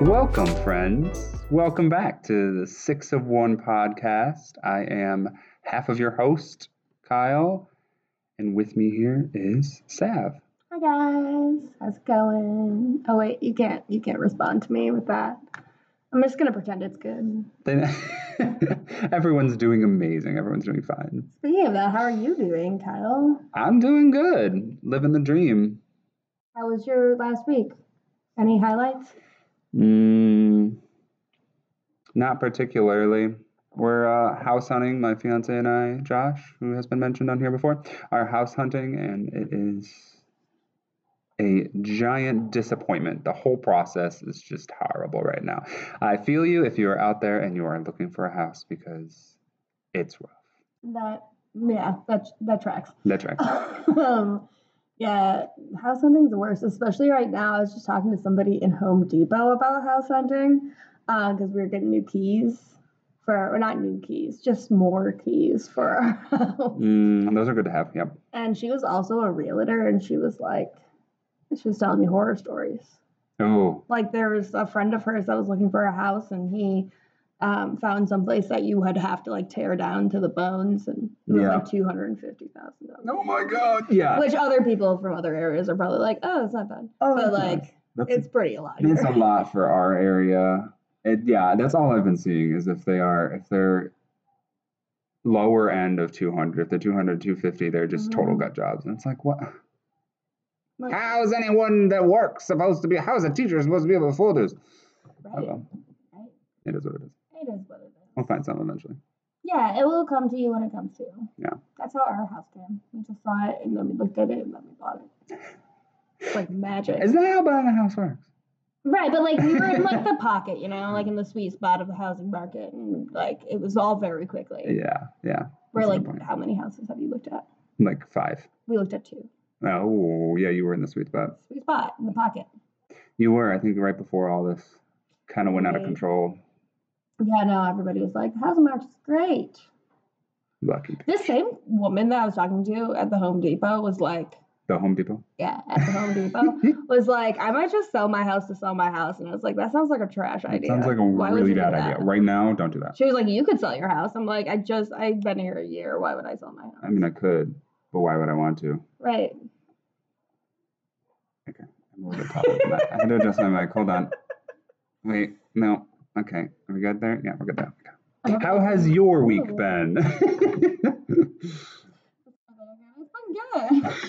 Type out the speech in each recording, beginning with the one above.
Welcome, friends. Welcome back to the Six of One podcast. I am half of your host, Kyle, and with me here is Sav. Hi guys, how's it going? Oh wait, you can't you can't respond to me with that. I'm just gonna pretend it's good. Everyone's doing amazing. Everyone's doing fine. Speaking of that, how are you doing, Kyle? I'm doing good. Living the dream. How was your last week? Any highlights? Mm, not particularly. We're uh, house hunting. My fiance and I, Josh, who has been mentioned on here before, are house hunting, and it is a giant disappointment. The whole process is just horrible right now. I feel you if you are out there and you are looking for a house because it's rough. That yeah, that that tracks. That tracks. um, yeah, house hunting's the worst, especially right now. I was just talking to somebody in Home Depot about house hunting because we were getting new keys for, or not new keys, just more keys for our house. Mm, those are good to have. Yep. And she was also a realtor, and she was like, she was telling me horror stories. Oh, Like there was a friend of hers that was looking for a house, and he um, found someplace that you would have to like tear down to the bones, and it was Yeah. like two hundred and fifty thousand dollars. oh my God. Yeah. Which other people from other areas are probably like, oh, it's not bad. Oh, but like, nice. That's it's pretty a lot. It's a lot for our area. It, yeah, that's all I've been seeing is if they are if they're lower end of 200, if they're 200, 250, they're just total Mhm. gut jobs. And it's like, what? Like, How is anyone that works supposed to be? How is a teacher supposed to be able to afford this? Oh, right, well, it is what it is. It is what it is. We'll find some eventually. Yeah, it will come to you when it comes to you. Yeah. That's how our house came. We just saw it, and then we looked at it, and then we bought it. It's like magic. Isn't that how buying a house works? Right, but like we were in like the pocket, you know, like in the sweet spot of the housing market, and like it was all very quickly. Yeah, yeah. We're like, how many houses have you looked at? Like five. We looked at two. Oh, yeah, you were in the sweet spot. Sweet spot in the pocket. You were, I think, right before all this kind of went out of control. Yeah, no, everybody was like, the housing market's great. Lucky. This same woman that I was talking to at the Home Depot was like, The Home Depot. yeah, at the Home Depot was like, I might just sell my house to sell my house, and I was like, that sounds like a trash It idea. sounds like a Why really bad idea. Right now, don't do that. She was like, you could sell your house. I'm like, I just, I've been here a year. Why would I sell my house? I mean, I could, but why would I want to? Right. Okay, I'm little bit taller than that. I had to adjust my mic. Hold on. Wait, no. Okay, are we good there? Yeah, we're good there. Okay. How has your week been? It's been good.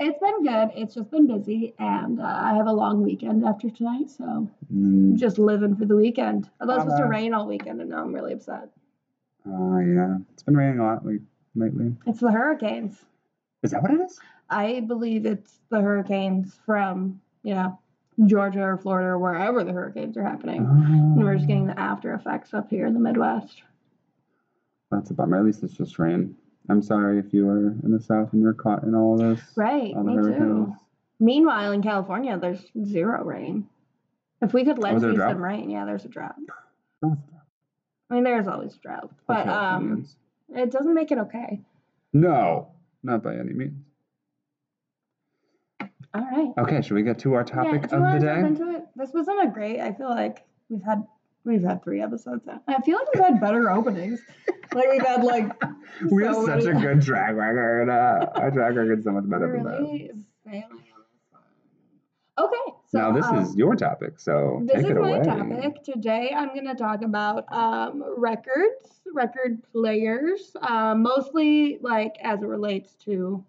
It's been good. It's just been busy, and uh, I have a long weekend after tonight, so Mm, just living for the weekend. Although was supposed to Uh, rain all weekend, and now I'm really upset. Oh yeah, it's been raining a lot lately. It's the hurricanes. Is that what it is? I believe it's the hurricanes from you know Georgia or Florida or wherever the hurricanes are happening. And we're just getting Oh, the after effects up here in the Midwest. That's a bummer. At least it's just rain. I'm sorry if you were in the south and you're caught in all this. Right, all me hurricanes. too. Meanwhile, in California, there's zero rain. If we could Oh, lend is there a you drought? some rain, yeah, there's a drought. Oh, I mean, there's always a drought, but um, it doesn't make it okay. no, not by any means. All right. Okay, should we get to our yeah, topic do you of want the to day? jump into it? This wasn't a great. I feel like we've had we've had three episodes now. I feel like we've had better openings. Like we've had like We have so such a good track record. Uh, our track record's so much better We're than that. really failing on this one. Okay, so now this um, is your topic, so This take is it my away. topic. Today I'm going to talk about um, records, record players, um, mostly like as it relates to,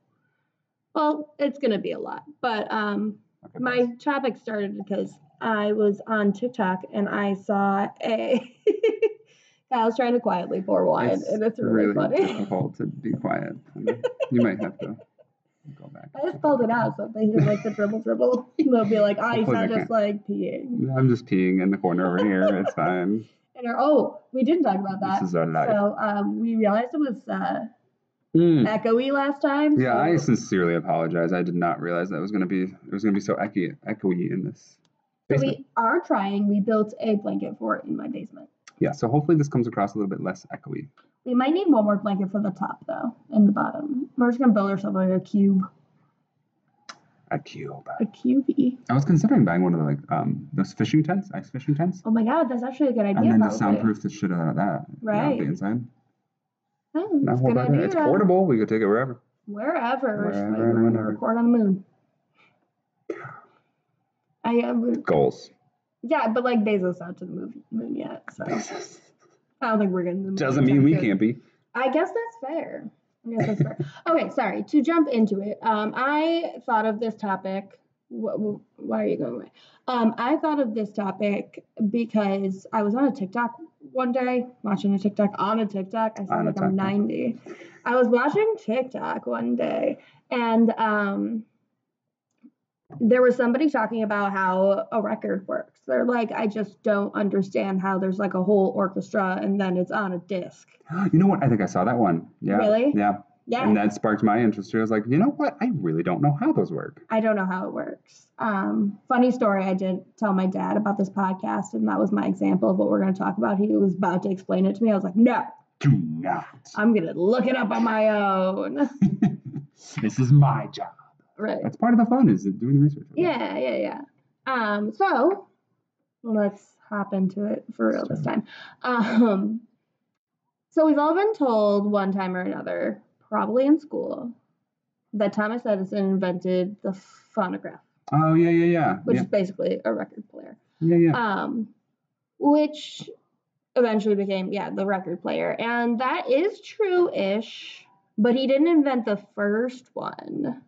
well, it's going to be a lot. But um, Okay, my boss. topic started because I was on TikTok and I saw a. I was trying to quietly pour wine, it's and it's really, funny. It's difficult to be quiet. you might have to go back. I just spelled it out so if they hear like the dribble dribble, they'll be like, "Ah, you Hopefully sound just like peeing." I'm just peeing in the corner over here. It's fine. And our, oh, we didn't talk about that. This is our life. So um, we realized it was uh, Mm. echoey last time. Yeah, I sincerely apologize. I did not realize that was gonna be it was gonna be so echoey, echoey in this. so we are trying. We built a blanket fort in my basement. Yeah, so hopefully this comes across a little bit less echoey. We might need one more blanket for the top though, and the bottom. We're just gonna build ourselves like a cube, A cube. a cubey. I was considering buying one of the like um those fishing tents, ice fishing tents, Oh my god, that's actually a good idea. and then probably. soundproof the shit out of that. you know, Right. the inside. Oh, that's a good idea. It's portable. We could take it wherever. Wherever. Wherever and whenever. record on the moon. I uh, Goals. yeah, but like Bezos not to the moon, moon yet, so I don't think we're getting the moon Doesn't mean we can't be. I guess that's fair. I guess that's fair. Okay, sorry. To jump into it, um, I thought of this topic. Wh- wh- why are you going away? Um, I thought of this topic because I was on a TikTok one day, watching a TikTok on a TikTok. I sound like I'm 90. I was watching TikTok one day, and um, there was somebody talking about how a record works. They're like, I just don't understand how there's like a whole orchestra and then it's on a disc. You know what? I think I saw that one. Yeah. Really? Yeah. Yeah. And that sparked my interest. I was like, you know what? I really don't know how those work. I don't know how it works. Um, funny story, I did tell my dad about this podcast, and that was my example of what we're going to talk about. He was about to explain it to me. I was like, no, Do not. I'm going to look it up on my own. this is my job. right. That's part of the fun is doing the research. Yeah, yeah, yeah. Um, so let's hop into it for real this time. Um, so we've all been told one time or another, probably in school, that Thomas Edison invented the phonograph, Oh yeah, yeah, yeah. which yeah, is basically a record player. yeah, yeah. um, which eventually became yeah the record player, and that is true-ish. But he didn't invent the first one,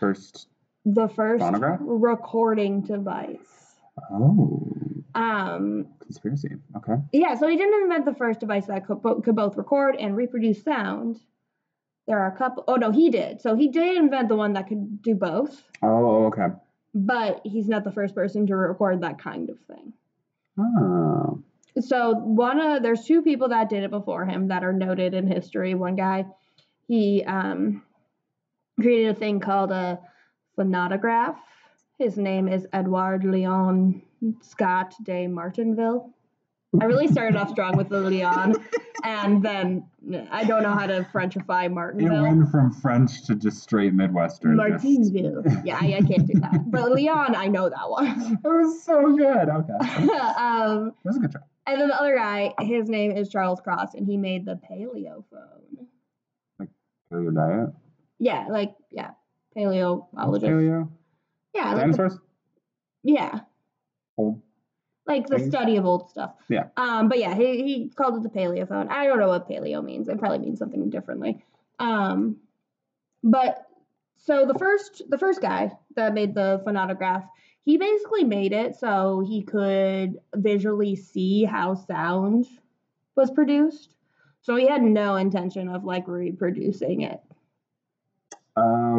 First. the first Phonograph? recording device. Oh, Um, conspiracy. Okay. yeah, so he didn't invent the first device that could, could both record and reproduce sound. There are a couple. Oh no, he did. So he did invent the one that could do both, Oh, okay. but he's not the first person to record that kind of thing. Oh. So one of there's two people that did it before him that are noted in history. One guy, he um, created a thing called a phonautograph. His name is Edward Leon Scott de Martinville. I really started off strong with the Leon, and then I don't know how to Frenchify Martin. It went from French to just straight Midwestern. just- Yeah, I, I can't do that. But Leon, I know that one. It was so good. Okay. um, It was a good try. And then the other guy, his name is Charles Cross, and he made the paleo phone. Like Paleo diet. Yeah, like yeah, paleoologist. Paleo. Yeah, like the- yeah, Old. Like the Things? study of old stuff. Yeah. Um, but yeah, he he called it the paleophone. I don't know what paleo means. It probably means something differently. Um, but so the first the first guy that made the phonograph, he basically made it so he could visually see how sound was produced. So he had no intention of like reproducing it.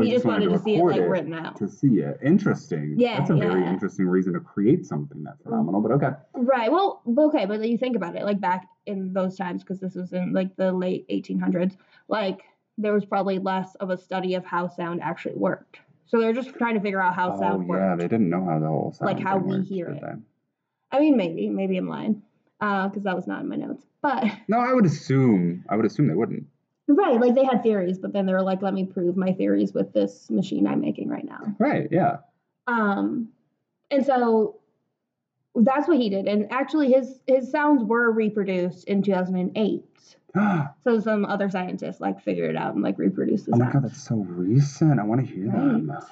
He just wanted to see it like written out. To see it. Interesting. Yeah, That's a very interesting reason to create something that's phenomenal. But okay. Right. Well, okay, but you think about it, like back in those times, because this was in like the late 1800s, like there was probably less of a study of how sound actually worked. So they're just trying to figure out how oh sound worked. yeah, they didn't know how the whole sound Like how we worked, hear it. they? I mean, maybe, maybe I'm lying, uh, because that was not in my notes. But No, I would assume. I would assume they wouldn't. Right, like they had theories, but then they were like, "Let me prove my theories with this machine I'm making right now." Right. Yeah. Um, and so that's what he did. And actually, his his sounds were reproduced in 2008. oh So some other scientists like figured it out and like reproduced the my god, that's so recent. I want to hear. Right.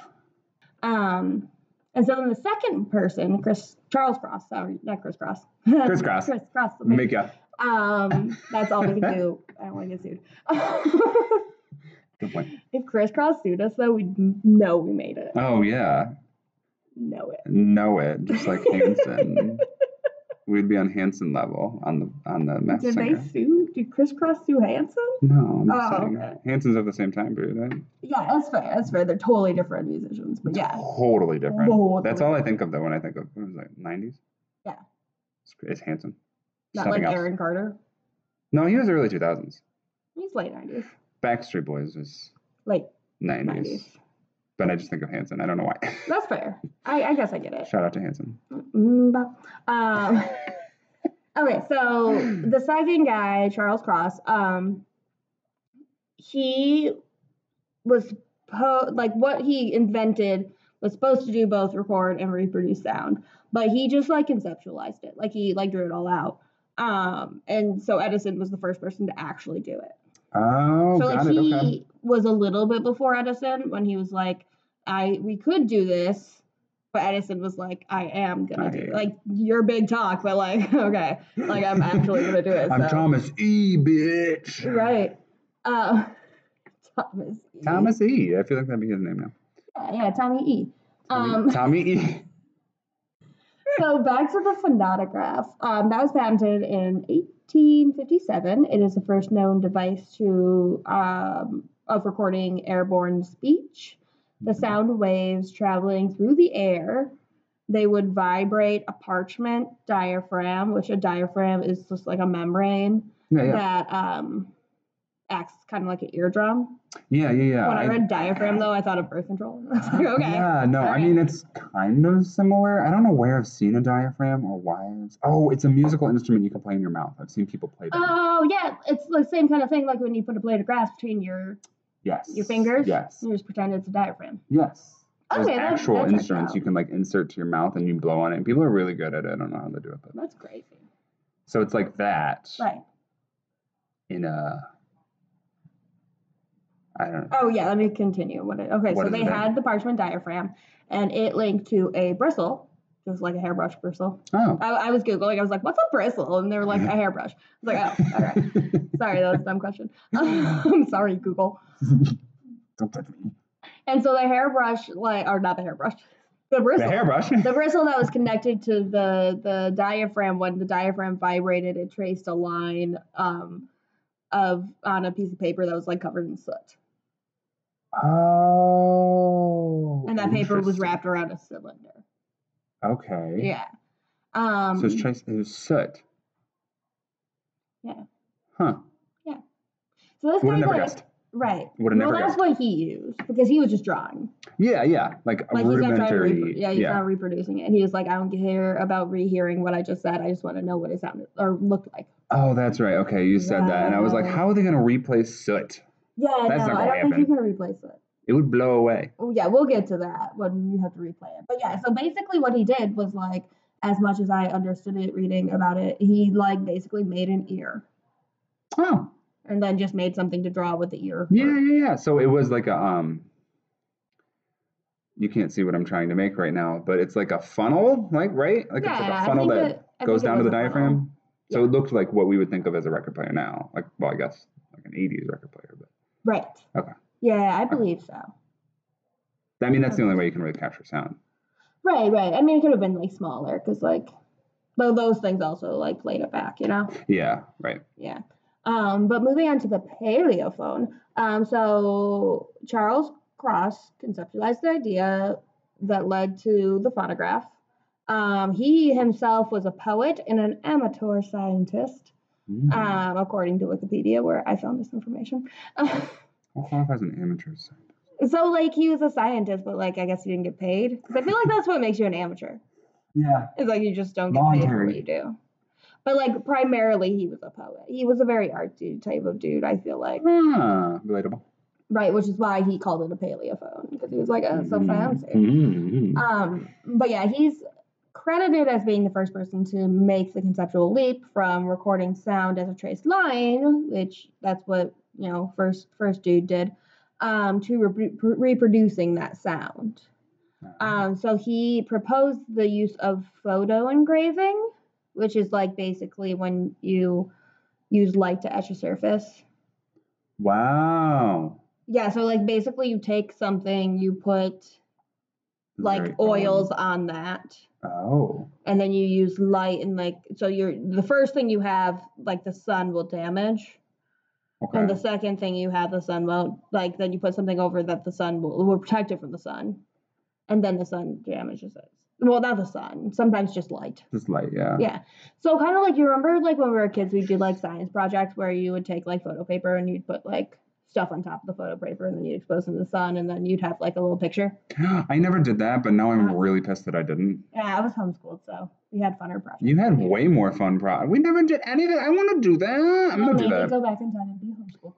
Um, and so then the second person, Chris Charles Cross, sorry, not Chris Cross. Chris Cross. Chris Cross. Mika. Um, that's all we can do. I don't want to get sued. Good point. if Kris Kross sued us, though, we'd know we made it. Oh yeah. Know it. Know it. Just like Hanson. We'd be on Hanson level on the on the Masked Did they Singer. sue? Did Kris Kross sue Hanson? No, I'm just Oh, saying. okay. Hanson's of the same time period, right? Yeah, that's fair. That's fair. They're totally different musicians, but yeah. Totally different. Totally That's all I think of though when I think of was it, 90s? Yeah. It's, it's Hanson. Not like else. Aaron Carter. No, he was early 2000s. He's late 90s. Backstreet Boys was Late 90s. 90s. But I just think of Hanson. I don't know why. That's fair. I, I guess I get it. Shout out to Hanson. Mm, um, Okay, so the second guy, Charles Cross, um, he was po- like what he invented was supposed to do both record and reproduce sound, but he just like conceptualized it, like he like drew it all out. Um, and so Edison was the first person to actually do it. Oh, so like it. he Okay. was a little bit before Edison when he was like, I we could do this, but Edison was like, I am gonna I do am. Like you're big talk, but like okay, like I'm actually gonna do it. I'm so. Thomas E. Bitch. Right. Uh, Thomas. E. Thomas E. I feel like that'd be his name now. Yeah, yeah, Tommy E. Tommy, Um, Tommy E. so back to the phonautograph. Um, that was patented in 1857. It is the first known device to um, of recording airborne speech. The sound waves traveling through the air, they would vibrate a parchment diaphragm, which a diaphragm is just like a membrane Yeah, yeah, that um, acts kind of like an eardrum. yeah, yeah, yeah. when I, read diaphragm, though, I thought of birth control. I was like, okay. Yeah, no, I mean it's kind of similar. I don't know where I've seen a diaphragm or why. It's, oh, it's a musical instrument you can play in your mouth. I've seen people play that. Oh yeah, it's the same kind of thing like when you put a blade of grass between your yes. your fingers. Yes. You just pretend it's a diaphragm. Yes. There's Okay, actual that instruments you can like insert to your mouth and you blow on it. And people are really good at it. I don't know how they do it, but That's crazy. so it's like that Right. in a. I don't know. Oh yeah, let me continue. What it, okay, What so they had the parchment diaphragm, and it linked to a bristle, just like a hairbrush bristle. Oh. I, I was googling. I was like, "What's a bristle?" And they were like, "A hairbrush." I was like, "Oh, all right." Sorry, that was a dumb question. I'm sorry, Google. don't touch me. And so the hairbrush, like, or not the hairbrush, the bristle. The hairbrush. the bristle that was connected to the the diaphragm when the diaphragm vibrated it traced a line um of on a piece of paper that was like covered in soot Oh. and that paper was wrapped around a cylinder Okay. yeah um So it's trace. It was soot. Yeah. Huh. Yeah. So this guy's like guessed. right Would have well never that's guessed. what he used because he was just drawing Yeah, yeah. Like a like he's not trying to rudimentary. repro- yeah he's not reproducing it and he was like i don't care about rehearing what i just said i just want to know what it sounded or looked like Oh, that's right. Okay, you said that, and I was like, Yeah. how are they gonna replace soot? Yeah That's no i don't think you can replace it It would blow away. Oh yeah, we'll get to that when you have to replay it. But yeah, so basically what he did was like, as much as I understood it reading about it, he like basically made an ear Oh, and then just made something to draw with the ear. yeah, yeah, yeah. So it was like a um. You can't see what I'm trying to make right now, but it's like a funnel, like right, like it's like a funnel that it- goes down to the diaphragm. So it looked like what we would think of as a record player now, like well, I guess like an '80s record player, but Right. Okay. Yeah, I believe so. I mean that's the only way you can really capture sound. Right, right. I mean, it could have been like smaller because like, though those things also like played it back, you know. Yeah, right. Yeah. Um, but moving on to the paleophone. Um, so Charles Cross conceptualized the idea that led to the phonograph. Um, he himself was a poet and an amateur scientist, Mm. um, according to Wikipedia, where I found this information. What qualifies an amateur? Scientist. So, like, he was a scientist, but like, I guess he didn't get paid. 'Cause I feel like that's what makes you an amateur. Yeah. It's like you just don't get paid for what you do. But like, primarily, he was a poet. He was a very artsy type of dude. I feel like. Ah, relatable. Right, which is why he called it a paleophone because he was like, oh, so Mhm. fancy. Mhm. Um, but yeah, he's credited as being the first person to make the conceptual leap from recording sound as a traced line, which that's what you know first first dude did, um, to repro- reproducing that sound. Um, so he proposed the use of photo engraving, which is like basically when you use light to etch a surface. Wow. Yeah, so like basically you take something, you put like Very oils on that, Oh. and then you use light and like so you're the first thing you have like the sun will damage. Okay. And the second thing you have the sun won't like then you put something over that the sun will will protect it from the sun. And then the sun damages it. Well, not the sun, sometimes just light. Just light, yeah. Yeah. So kind of like you remember like when we were kids we did like science projects where you would take like photo paper and you'd put like stuff on top of the photo paper and then you'd expose it in the sun and then you'd have like a little picture. I never did that, but now I'm Uh, really pissed that I didn't. Yeah, I was homeschooled, so we had funner projects. You had way more fun. Pro- we never did anything. I want to do that. I'm gonna do that, go back in time and be homeschooled.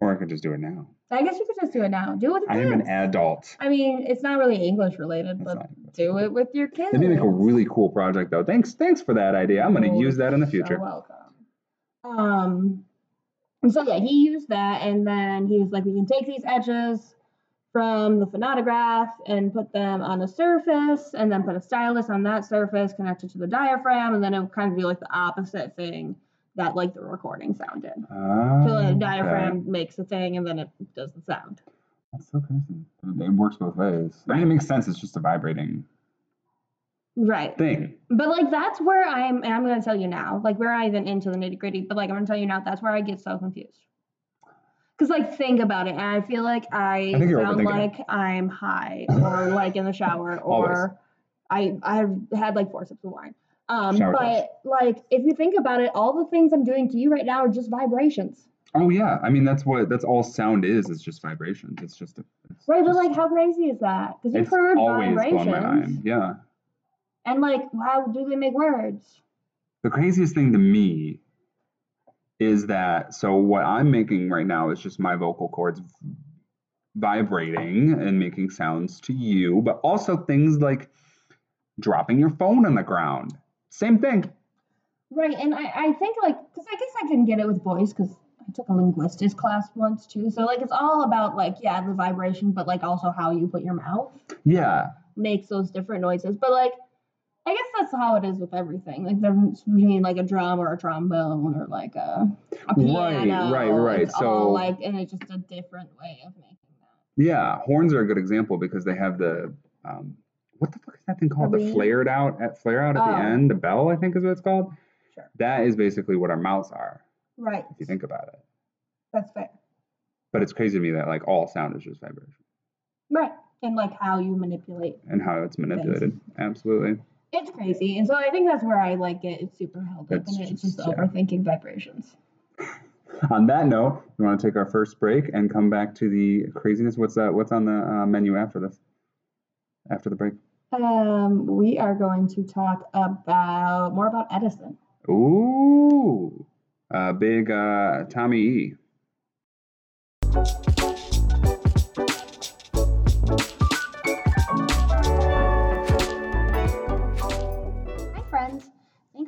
or I could just do it now. I guess you could just do it now. Do it with your I kids. am an adult. I mean, it's not really English related, It's but not- do it with your kids. That'd be like a really cool project, though. Thanks, thanks for that idea. I'm gonna use that in the future. So welcome. Um, and so yeah, he used that, and then he was like, we can take these edges from the phonautograph and put them on a surface, and then put a stylus on that surface connected to the diaphragm, and then it would kind of be like the opposite thing that like the recording sounded. Ah, So the okay. diaphragm makes the thing, and then it does the sound. That's so crazy. It works both ways. I mean, it makes sense. It's just a vibrating Right. thing. But like that's where I'm, and I'm gonna tell you now, like we're not even into the nitty gritty, but like I'm gonna tell you now, that's where I get so confused. Cause like think about it, and I feel like I, I sound like I'm high or like in the shower or I I've had like four sips of wine. Um, Shower but like if you think about it, all the things I'm doing to you right now are just vibrations, Oh yeah, I mean that's what that's all sound is. It's just vibrations. It's just a, it's right? But just- like how crazy is that? Because you've heard always blown my mind. Yeah. And like how do they make words? The craziest thing to me is that so what I'm making right now is just my vocal cords vibrating and making sounds to you, but also things like dropping your phone on the ground. Same thing. Right, and I, I think like because I guess I can get it with voice because I took a linguistics class once too. So like it's all about like yeah the vibration, but like also how you put your mouth Yeah. makes those different noises. But like I guess that's how it is with everything. Like the difference between like a drum or a trombone or like a, a Right, piano. right, right. It's So- all like and it's just a different way of making that. Yeah. Horns are a good example because they have the um what the fuck is that thing called? The flared out at flare out at Oh. the end, the bell, I think is what it's called. Sure. That is basically what our mouths are, Right. if you think about it. That's fair. But it's crazy to me that like all sound is just vibration Right. And like how you manipulate and how it's manipulated. Absolutely. It's crazy, and so I think that's where I like it. It's super held up, It's and it's just- just yeah. overthinking vibrations. On that note, we want to take our first break and come back to the craziness. What's that? What's on the uh, menu after this? After the break. Um, we are going to talk about more about Edison. Ooh, uh, big uh, Tommy E.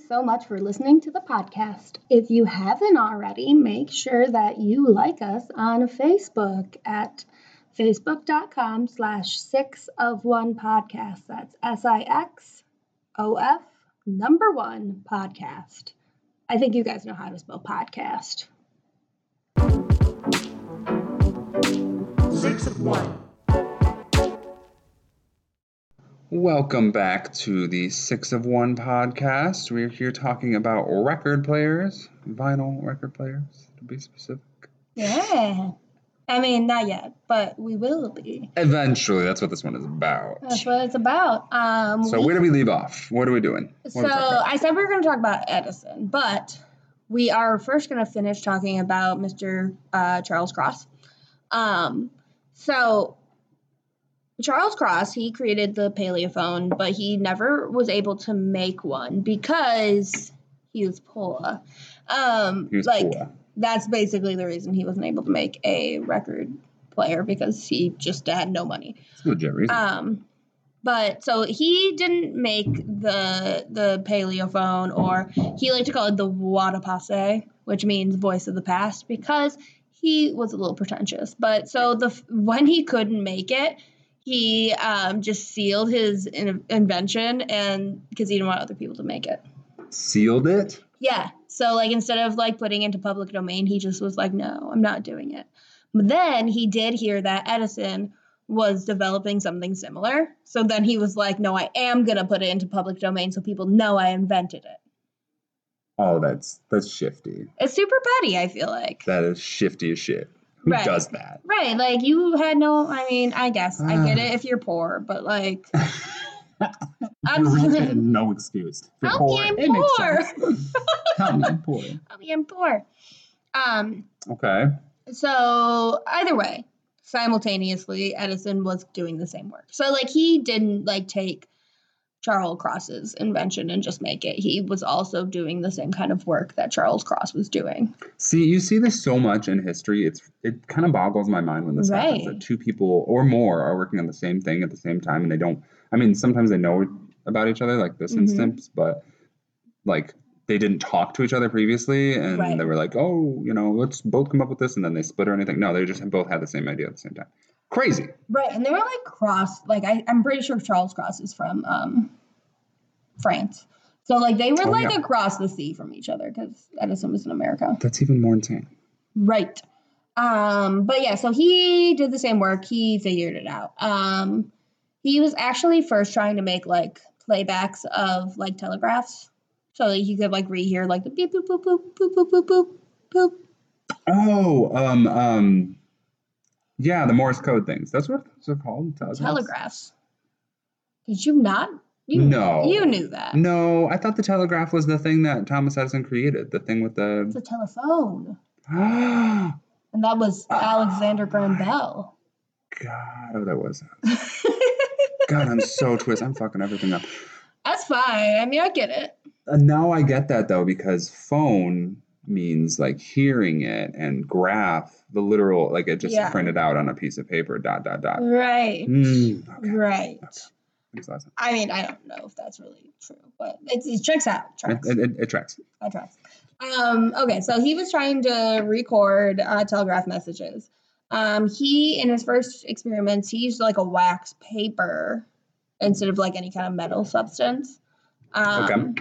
so much for listening to the podcast. If you haven't already, make sure that you like us on Facebook at facebook.com slash six of one podcast. That's S I X O F number one podcast. I think you guys know how to spell podcast. Six of one. Welcome back to the Six of One podcast. We're here talking about record players, vinyl record players, to be specific. Yeah. I mean, not yet, but we will be. Eventually, that's what this one is about. That's what it's about. Um, So, we- where do we leave off? What are we doing? What So we? I said we were going to talk about Edison, but we are first going to finish talking about Mr. Uh, Charles Cross. Um, so Charles Cross, he created the paleophone, but he never was able to make one because he was poor. Um, He was like poor. that's basically the reason he wasn't able to make a record player because he just had no money. It's a legit reason. Um, but so he didn't make the the paleophone, or he liked to call it the voix du passé, which means voice of the past, because he was a little pretentious. But so the when he couldn't make it, he um, just sealed his in- invention, and because he didn't want other people to make it. Sealed it? Yeah. So like instead of like putting into public domain, he just was like, no, I'm not doing it. But then he did hear that Edison was developing something similar. So then he was like, no, I am gonna put it into public domain so people know I invented it. Oh, that's that's shifty. It's super petty, I feel like. That is shifty as shit. Who Right. does that? Right, like you had no I mean, I guess I get it if you're poor, but like I'm and no excuse. You're I'm poor, makes poor. sense. I'm being poor. I'm poor. Um Okay. So either way, simultaneously, Edison was doing the same work. So like he didn't like take Charles Cross's invention and just make it. He was also doing the same kind of work that Charles Cross was doing. See, you see this so much in history. It's it kind of boggles my mind when this happens that two people or more are working on the same thing at the same time and they don't. I mean, sometimes they know about each other, like this Mhm. instance, but like they didn't talk to each other previously, and Right. they were like, "Oh, you know, let's both come up with this," and then they split or anything. No, they just both had the same idea at the same time. Crazy. Right. And they were like cross, like I, I'm pretty sure Charles Cross is from um, France. So like they were oh, like yeah. across the sea from each other because Edison was in America. That's even more insane. Right. Um, but yeah, so he did the same work. He figured it out. Um, he was actually first trying to make like playbacks of like telegraphs, so that he could like rehear like the beep boop boop boop boop boop boop boop. boop. Oh, um, um, yeah, the Morse code things. That's what they're called. Telegraphs. Telegraphs. Did you not? You, No. You knew that. No, I thought the telegraph was the thing that Thomas Edison created. The thing with It's the. a telephone. And that was Alexander Graham oh Bell. God, oh, that was. God, I'm so twisted. I'm fucking everything up. That's fine. I mean, I get it. And now I get that though because phone means like hearing it and graph the literal like it just Yeah. printed out on a piece of paper. Dot dot dot. Right. Mm, okay. Right. Makes a lot of sense. I mean, I don't know if that's really true, but it, it checks out. It, Tracks. it, it, it tracks. I trust. Um, okay, so he was trying to record uh, telegraph messages. Um, he, in his first experiments, he used like a wax paper instead of like any kind of metal substance. Um,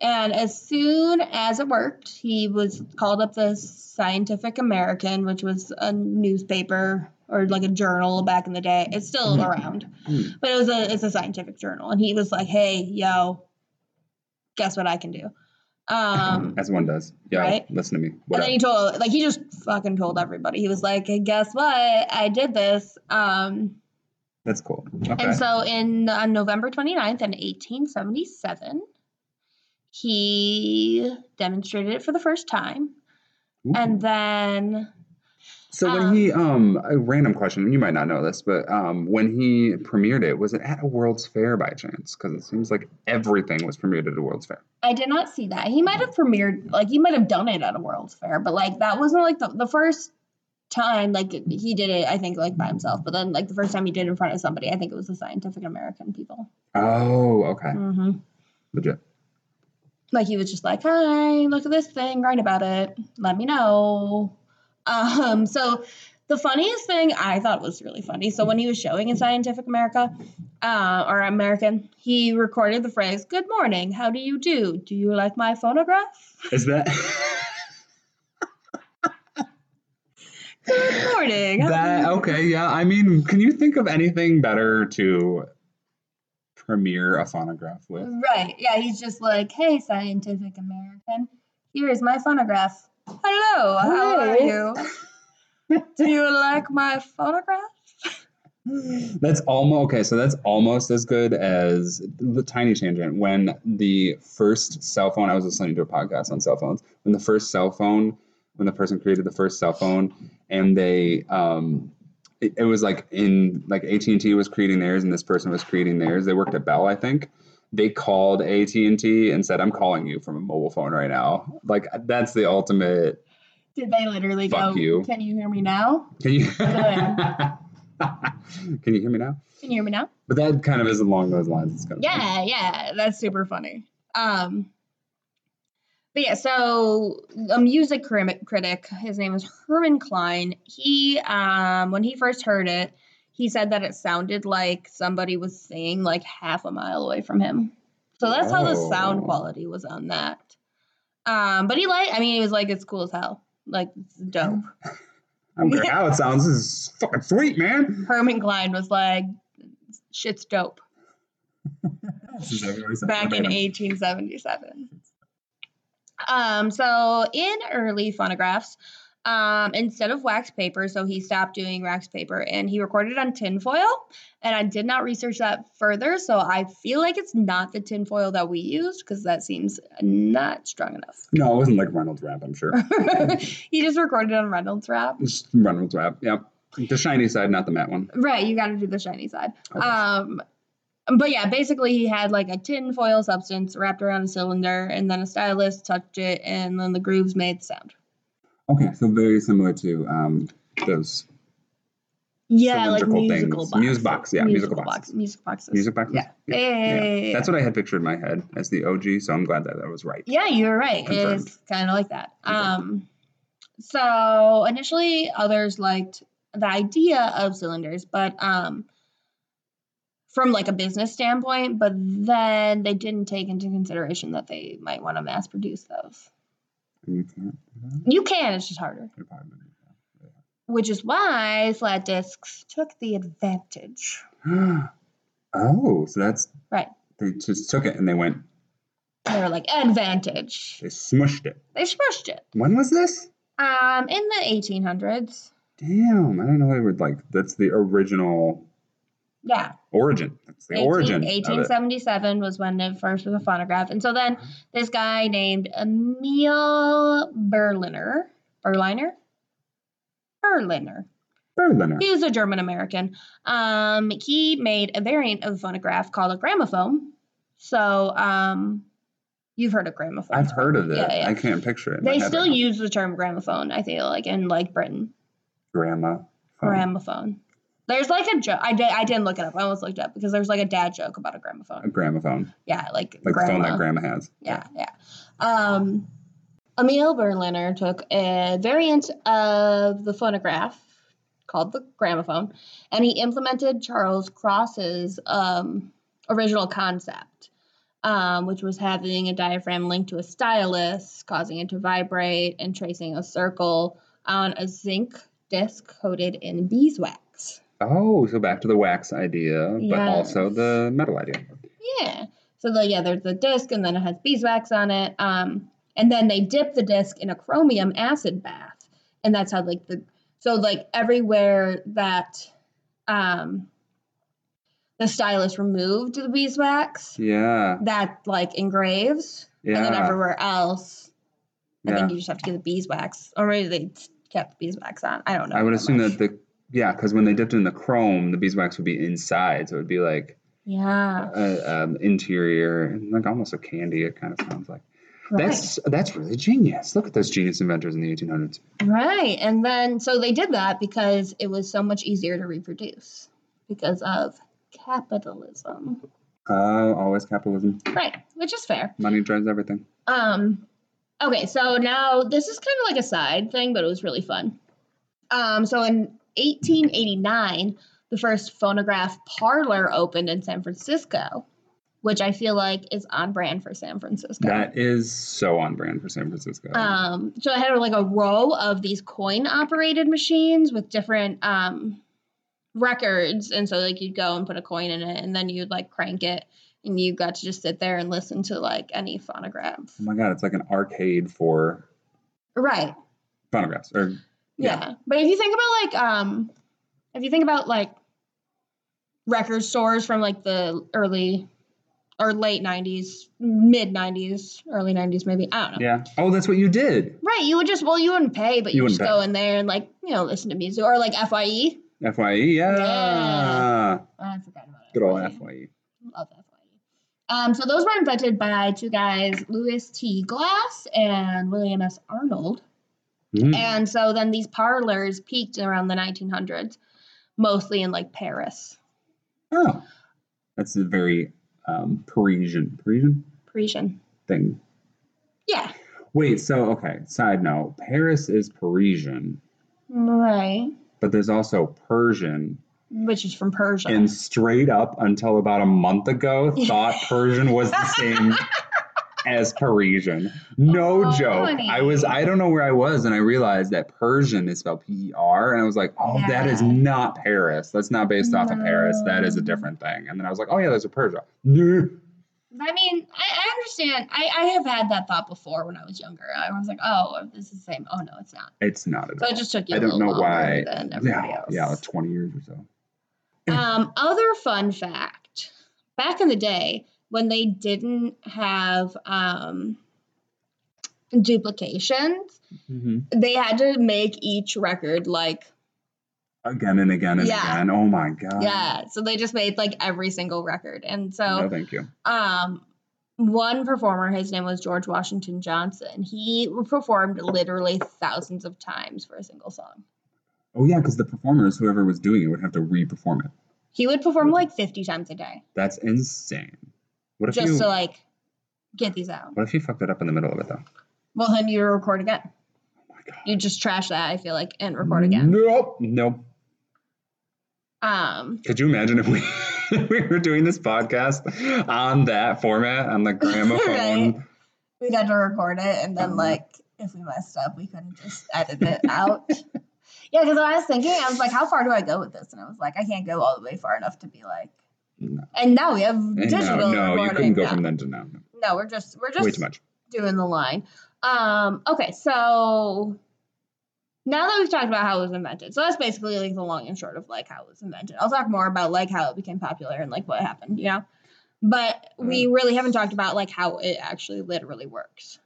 And as soon as it worked, he was called up the Scientific American, which was a newspaper or like a journal back in the day. It's still Mhm. around, Hmm. but it was a it's a scientific journal, and he was like, "Hey, yo, guess what I can do?" Um, As one does. Yeah. right? Listen to me. and then up? he told, like, he just fucking told everybody. He was like, hey, "Guess what? I did this." Um, That's cool. Okay. and so in on November 29th in 1877, he demonstrated it for the first time. Ooh. And then So when Um, he um a random question, you might not know this, but um when he premiered it, was it at a World's Fair by chance? Because it seems like everything was premiered at a World's Fair. I did not see that. He might have premiered, like he might have done it at a World's Fair, but like that wasn't like the, the first time like he did it. I think like by himself, but then like the first time he did it in front of somebody, I think it was the Scientific American people. Oh, okay. hmm Legit. Like he was just like, "Hi, look at this thing. Write about it. Let me know." Um, so the funniest thing I thought was really funny. So when he was showing in Scientific America, uh, or American, he recorded the phrase, "Good morning. How do you do? Do you like my phonograph?" Is that Good morning. That okay, yeah. I mean, can you think of anything better to premiere a phonograph with? Right. Yeah, he's just like, "Hey, Scientific American, here is my phonograph. Hello, how are you? Do you like my phonograph?" That's almost okay. So that's almost as good as the tiny tangent. When the first cell phone, I was listening to a podcast on cell phones. When the first cell phone, when the person created the first cell phone, and they, um, it, it was like in like AT and T was creating theirs, and this person was creating theirs. They worked at Bell, I think. They called AT and said, "I'm calling you from a mobile phone right now." Like that's the ultimate. Did they literally Fuck go, you. Can you hear me now? Can you? Can you hear me now? Can you hear me now? But that kind of is along those lines. It's kind of funny. Yeah, yeah, that's super funny. Um, but yeah, so a music critic, his name is Herman Klein. He, um, when he first heard it, he said that it sounded like somebody was singing like half a mile away from him. So that's how the sound quality was on that. Um, but he liked, I mean, he was like, it's cool as hell. Like, it's dope. I don't care how it sounds. This is fucking sweet, man. Herman Klein was like, shit's dope. This is everybody said back in 1877. Um, so in early phonographs, um, instead of wax paper. So he stopped doing wax paper and he recorded on tinfoil. And I did not research that further. So I feel like it's not the tinfoil that we used because that seems not strong enough. No, it wasn't like Reynolds wrap, I'm sure. he just recorded on Reynolds wrap. Reynolds wrap, yep. The shiny side, not the matte one. Right, you got to do the shiny side. Okay. Um, but yeah, basically he had like a tin foil substance wrapped around a cylinder, and then a stylus touched it, and then the grooves made the sound. Okay, so very similar to um, those Yeah, like musical things. boxes. Music box, yeah, musical boxes. music boxes. music boxes. Yeah. Yeah, yeah, yeah, yeah. That's what I had pictured in my head as the OG, so I'm glad that that was right. Yeah, you're right. Confirmed. It's kind of like that. Confirmed. Um, so initially, others liked the idea of cylinders, but um, from like a business standpoint, but then they didn't take into consideration that they might want to mass produce those. You can't? You can, it's just harder. Probably Which is why flat discs took the advantage. gonna do that. oh, so that's Right. They just took it and they went, They were like advantage. they smushed it. They smushed it. When was this? Um, in the 1800s. Damn, I didn't know they were like, that's the original Yeah. origin. That's the 18 origin. of it. 1877 was when it first was a phonograph. And so then this guy named Emil Berliner, Berliner? Berliner. Berliner. He was a German American. Um, he made a variant of the phonograph called a gramophone. So, um, you've heard of gramophone. I've heard of it. Yeah, yeah. I can't picture it. They still use the term gramophone, I feel like, in like Britain. grandma. Gramophone. There's like a joke. I, did, I didn't look it up. I almost looked it up because there's like a dad joke about a gramophone. A gramophone. Yeah, like, Like the phone that grandma has. Yeah, yeah. Um, Emil Berliner took a variant of the phonograph called the gramophone, and he implemented Charles Cross's um, original concept, um, which was having a diaphragm linked to a stylus, causing it to vibrate, and tracing a circle on a zinc disc coated in beeswax. Oh, so back to the wax idea, but also the metal idea. Yeah. So the yeah, there's the disc and then it has beeswax on it. Um, and then they dip the disc in a chromium acid bath, and that's how like the so like everywhere that um the stylus removed the beeswax, Yeah. that like engraves, Yeah. and then everywhere else, I Yeah. think you just have to get the beeswax, or maybe they kept the beeswax on. I don't know. I would assume much. that the yeah, because when they dipped in the chrome, the beeswax would be inside, so it would be like yeah, um, interior, like almost a candy. It kind of sounds like. right. That's that's really genius. Look at those genius inventors in the 1800s. Right. And then, so they did that because it was so much easier to reproduce because of capitalism. Uh, always capitalism. Right. Which is fair. Money drives everything. Um, okay. So now this is kind of like a side thing, but it was really fun. Um, so in 1889, the first phonograph parlor opened in San Francisco, which I feel like is on brand for San Francisco. That is so on brand for San Francisco. Um, so it had like a row of these coin operated machines with different um records. And so like you'd go and put a coin in it and then you'd like crank it and you got to just sit there and listen to like any phonograph. oh my god, it's like an arcade for Right. phonographs. Or Yeah. Yeah. But if you think about like um if you think about like record stores from like the early or late 90s, mid 90s, early 90s maybe, I don't know. yeah. Oh, that's what you did. Right, you would just well, you wouldn't pay, but You you, just wouldn't go in there and like you know listen to music or like FYE. FYE. Yeah. Yeah. I forgot about it. Good old FYE. Love FYE. Um, so those were invented by two guys, Louis T. Glass and William S. Arnold. Mm. And so then these parlors peaked around the 1900s, mostly in like Paris, Oh, that's a very um, Parisian Parisian Parisian. thing. Yeah, Wait, so okay. Side note: Paris is Parisian, right. but there's also Persian. Which is from Persia. And straight up until about a month ago, thought Persian was the same as Parisian. No Oh, joke. I was I don't know where I was, and I realized that Persian is spelled P E R, and I was like, oh, that is not Paris. That's not based off of Paris. That is a different thing. And then I was like, oh yeah, there's a Persia. No. I mean, I, I understand. I, I have had that thought before when I was younger. I was like, oh, this is the same. Oh no, it's not. It's not at So all. it just took you. I don't know why. Yeah, else. yeah, like 20 years or so. Um, other fun fact: back in the day, when they didn't have um, duplications, Mm-hmm. they had to make each record like Again and again and Yeah. again. Oh my god. yeah. So they just made like every single record, and so No, thank you. um one performer his name was george washington johnson he performed literally thousands of times for a single song Oh yeah, because the performers, whoever was doing it, would have to re-perform it. he would perform like 50 times a day That's insane. What if just you? to like get these out what if you fucked it up in the middle of it though? well then you record again Oh my god. you just trash that i feel like and record again Nope. Nope. um Could you imagine if we we were doing this podcast on that format on the gramophone? Right. we'd have to record it and then Um, like if we messed up we couldn't just edit it out yeah because i was thinking i was like how far do i go with this and i was like i can't go all the way far enough to be like No. and now we have digital no, no, you couldn't go now. from then to now. No, we're just we're just Way too much. doing the line. Um, okay, so now that we've talked about how it was invented, so that's basically like the long and short of like how it was invented. I'll talk more about like how it became popular and like what happened, you know. But we really haven't talked about like how it actually literally works.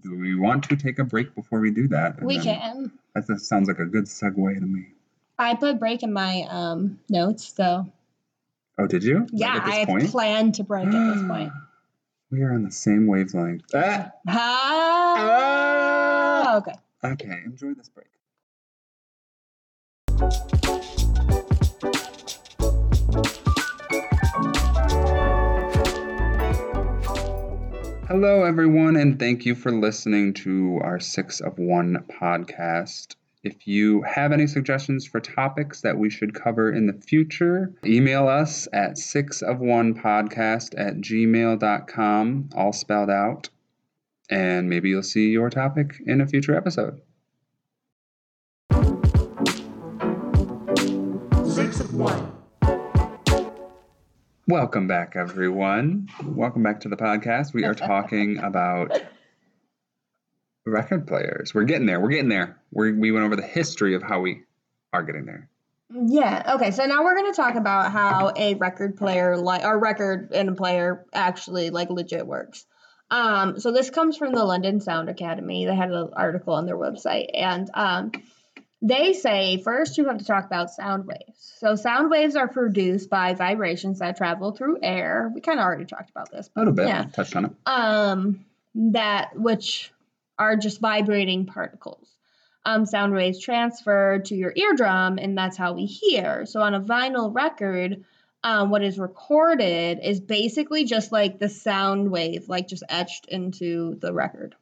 Do we want to take a break before we do that? We can. That sounds like a good segue to me. I put break in my um notes, so Oh, did you? Like, yeah, this I point? plan to break at this point. We are on the same wavelength. Ah! Ah, okay. Okay, enjoy this break. Hello, everyone, and thank you for listening to our Six of One podcast. If you have any suggestions for topics that we should cover in the future, email us at sixofonepodcast at gmail.com, all spelled out, and maybe you'll see your topic in a future episode. Six of one. Welcome back, everyone. Welcome back to the podcast. We are talking about record players. We're getting there. We're getting there. we we went over the history of how we are getting there. Yeah. Okay. So now we're going to talk about how a record player, like a record and a player, actually like legit works. Um, so this comes from the London Sound Academy. They had an article on their website, and um, they say first you have to talk about sound waves. So sound waves are produced by vibrations that travel through air. We kind of already talked about this, A little bit. Yeah. Touched on it. um, that which are just vibrating particles. Um, sound waves transfer to your eardrum, and that's how we hear. So on a vinyl record, um, what is recorded is basically just like the sound wave, like just etched into the record.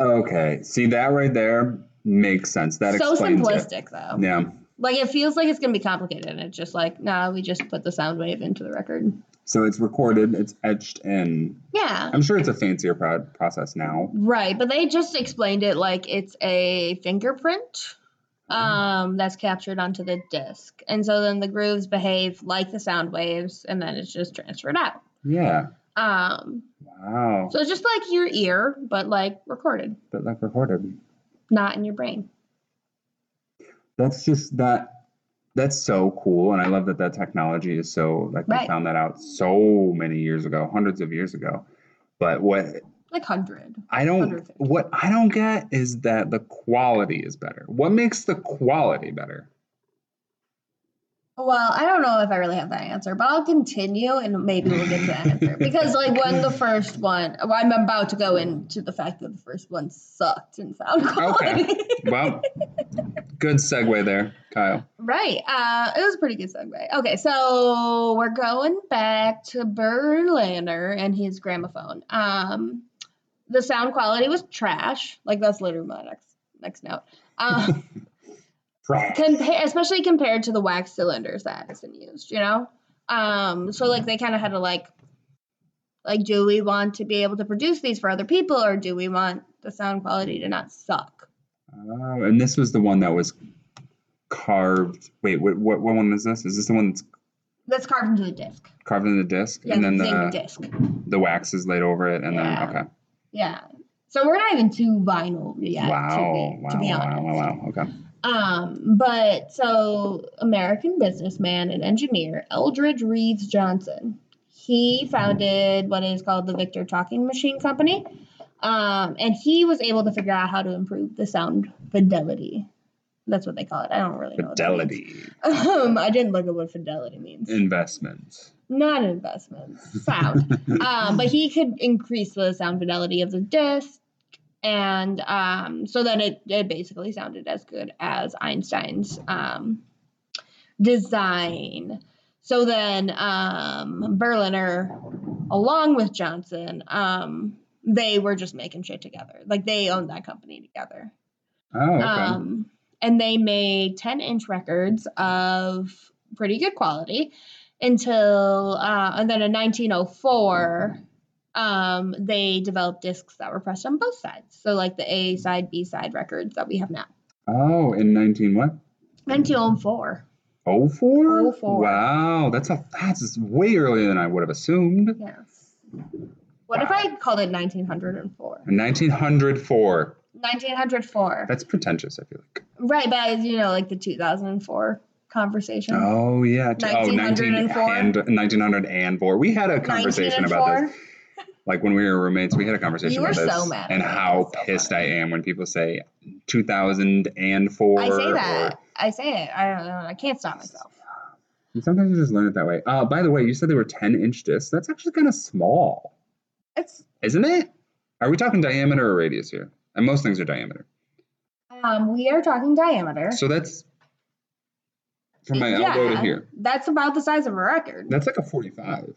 Okay. See that right there makes sense. That so explains simplistic, though. it. Yeah. Like it feels like it's gonna be complicated, and it's just like, nah, we just put the sound wave into the record. So it's recorded. It's etched in. Yeah. I'm sure it's a fancier pro- process now. Right, but they just explained it like it's a fingerprint um that's captured onto the disc. And so then the grooves behave like the sound waves and then it's just transferred out. Yeah. Um Wow. so it's just like your ear but like recorded, But like recorded. not in your brain. That's just that. That's so cool, and I love that that technology is so like we found that out so many years ago, hundreds of years ago. But what Like 100. I don't what I don't get is that the quality is better. What makes the quality better? Well, I don't know if I really have that answer, but I'll continue and maybe we'll get to that answer. Because like when the first one, well, I'm about to go into the fact that the first one sucked in sound quality. Well, good segue there, Kyle. Right. Uh, it was a pretty good segue. Okay, so we're going back to Berliner and his gramophone. Um, the sound quality was trash. Like that's literally my next next note. Um, compa- especially compared to the wax cylinders that Edison used. You know. Um, so like they kind of had to like, like, do we want to be able to produce these for other people, or do we want the sound quality to not suck? Oh, and this was the one that was carved. Wait, what, what what one is this? Is this the one that's That's carved into the disc. Carved into the disc, Yeah, and then the disc. the wax is laid over it, and Yeah. then okay. Yeah. So we're not even too vinyl yet. wow, To be, wow, to be wow, honest. wow, wow. Okay. Um, but so American businessman and engineer Eldridge Reeves Johnson. He founded what is called the Victor Talking Machine Company. Um, and he was able to figure out how to improve the sound fidelity. That's what they call it. I don't really know. what that means. Fidelity, Um, I didn't look at what fidelity means. investments. Not investments, sound. um, but he could increase the sound fidelity of the disc, and um, so then it, it basically sounded as good as Einstein's um, design. So then um, Berliner, along with Johnson, um, they were just making shit together. Like they owned that company together. Oh, okay. Um, and they made 10 inch records of pretty good quality until, uh, and then in 1904, um, they developed discs that were pressed on both sides. So, like the A side, B side records that we have now. oh, in nineteen what? 1904. Oh four. 04. Wow, that's a that's way earlier than I would have assumed. Yes. What if I called it 1904? Nineteen hundred four. 1904. That's pretentious. I feel like. right, but as you know, like the 2004 conversation. Oh yeah. t- Oh, 1904? and 1904. We had a conversation about this. 1904? Like when we were roommates, we had a conversation You were about this. so mad and how so pissed funny. I am when people say 2004. I say or- that. I say it. I don't know. I can't stop myself. And Sometimes you just learn it that way. Uh, by the way, you said they were 10 inch discs. That's actually kind of small, It's isn't it? Are we talking diameter or radius here? And most things are diameter. um we are talking diameter. So that's from my elbow to Yeah, here. That's about the size of a record. That's like a 45.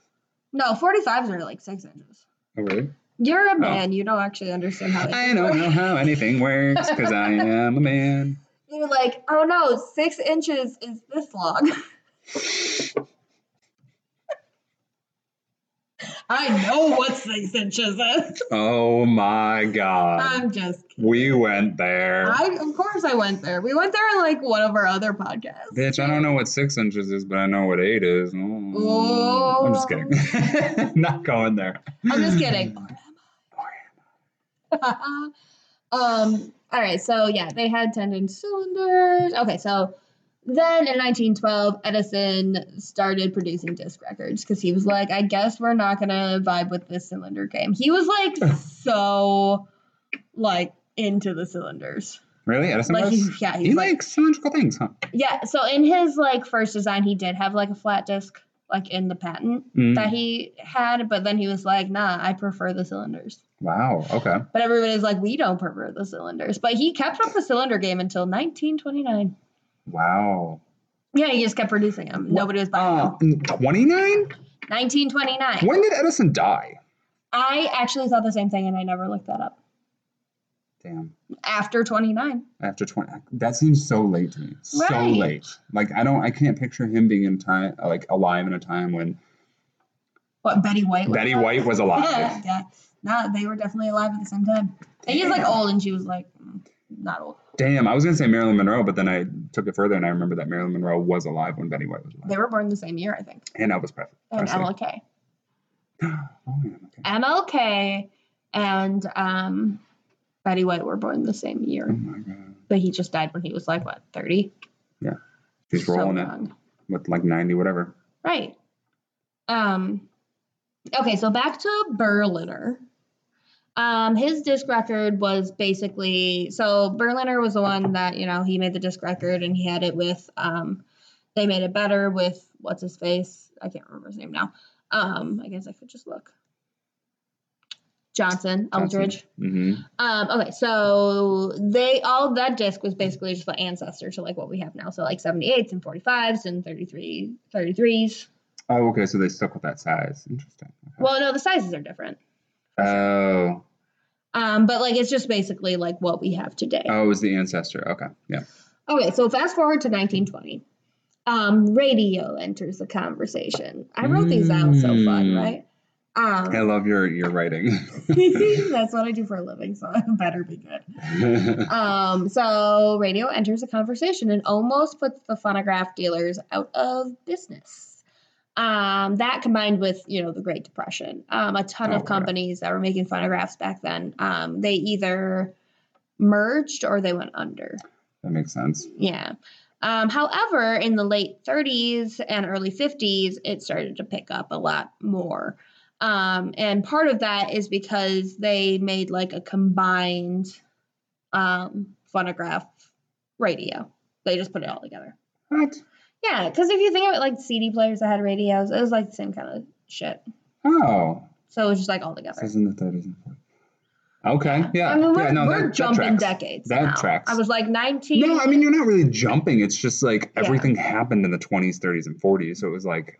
no, 45s are like six inches. Oh, really? You're a man. You don't actually understand how. I don't work. know how anything works because I am a man. You're like, oh no, six inches is this long. I know what six inches is. Oh my God. I'm just kidding. we went there. I of course I went there. We went there in like one of our other podcasts. Bitch, I don't know what six inches is, but I know what eight is. Oh. Oh. I'm just kidding. Not going there. I'm just kidding. um. All right. So yeah, they had tendon cylinders. Okay. So then in 1912, Edison started producing disc records because he was like, I guess we're not gonna vibe with this cylinder game. He was like so like into the cylinders. Really? Edison Like was? he, yeah, he like likes cylindrical things, huh? yeah. So in his like first design, he did have like a flat disc like in the patent Mm. that he had, but then he was like, nah, I prefer the cylinders. Wow. Okay. But everybody's like, we don't prefer the cylinders. But he kept up the cylinder game until 1929. Wow. Yeah, he just kept producing them. Nobody was buying Uh, them. 29? 1929. When did Edison die? I actually thought the same thing and I never looked that up. Damn. After 29. After 20. That seems so late to me. So late. Like, I don't, I can't picture him being in time, like, alive in a time when What, Betty White? Betty alive? White was alive. Yeah, yeah. No, they were definitely alive at the same time. And he's like old and she was like, mm, not old. Damn, I was gonna say Marilyn Monroe, but then I took it further and I remember that Marilyn Monroe was alive when Betty White was alive. They were born the same year, I think. and Elvis Presley. And MLK. oh yeah, okay. MLK and um, Betty White were born the same year. Oh my god. But he just died when he was like, what, 30? She's So rolling it with like 90, whatever. Right. Um okay, so back to Berliner. Um his disc record was basically so Berliner was the one that, you know, he made the disc record and he had it with um they made it better with what's his face? I can't remember his name now. Um I guess I could just look. Johnson, Eldridge. Mm-hmm. Um, okay, so they all that disc was basically just the ancestor to like what we have now. So like 78s and 45s and 33 33s. Oh, okay. So they stuck with that size. Interesting. Okay. Well, no, the sizes are different. Oh, Um, but like it's just basically like what we have today. oh, it was the ancestor. Okay, yeah. Okay, so fast forward to 1920. Um, radio enters the conversation. I wrote these out so fun, Mm. right? I Um, love your your writing. that's what I do for a living, so it better be good. Um, so radio enters the conversation and almost puts the phonograph dealers out of business. Um, that combined with you know the Great Depression, um, a ton Oh, of companies that were making phonographs back then, um, they either merged or they went under. That makes sense. Yeah. Um, however, in the late 30s and early 50s, it started to pick up a lot more. Um, and part of that is because they made like a combined um, phonograph radio. They just put it all together. What? Yeah, because if you think of it like CD players that had radios, it was like the same kind of shit. Oh, So it was just like all this together. is in the 30s and 40s. Okay, yeah. I mean, we're, yeah, no, we're that, that jumping tracks. decades. That now. tracks. I was like 19. No, I mean you're not really jumping. It's just like Yeah. everything happened in the 20s, 30s, and 40s. So it was like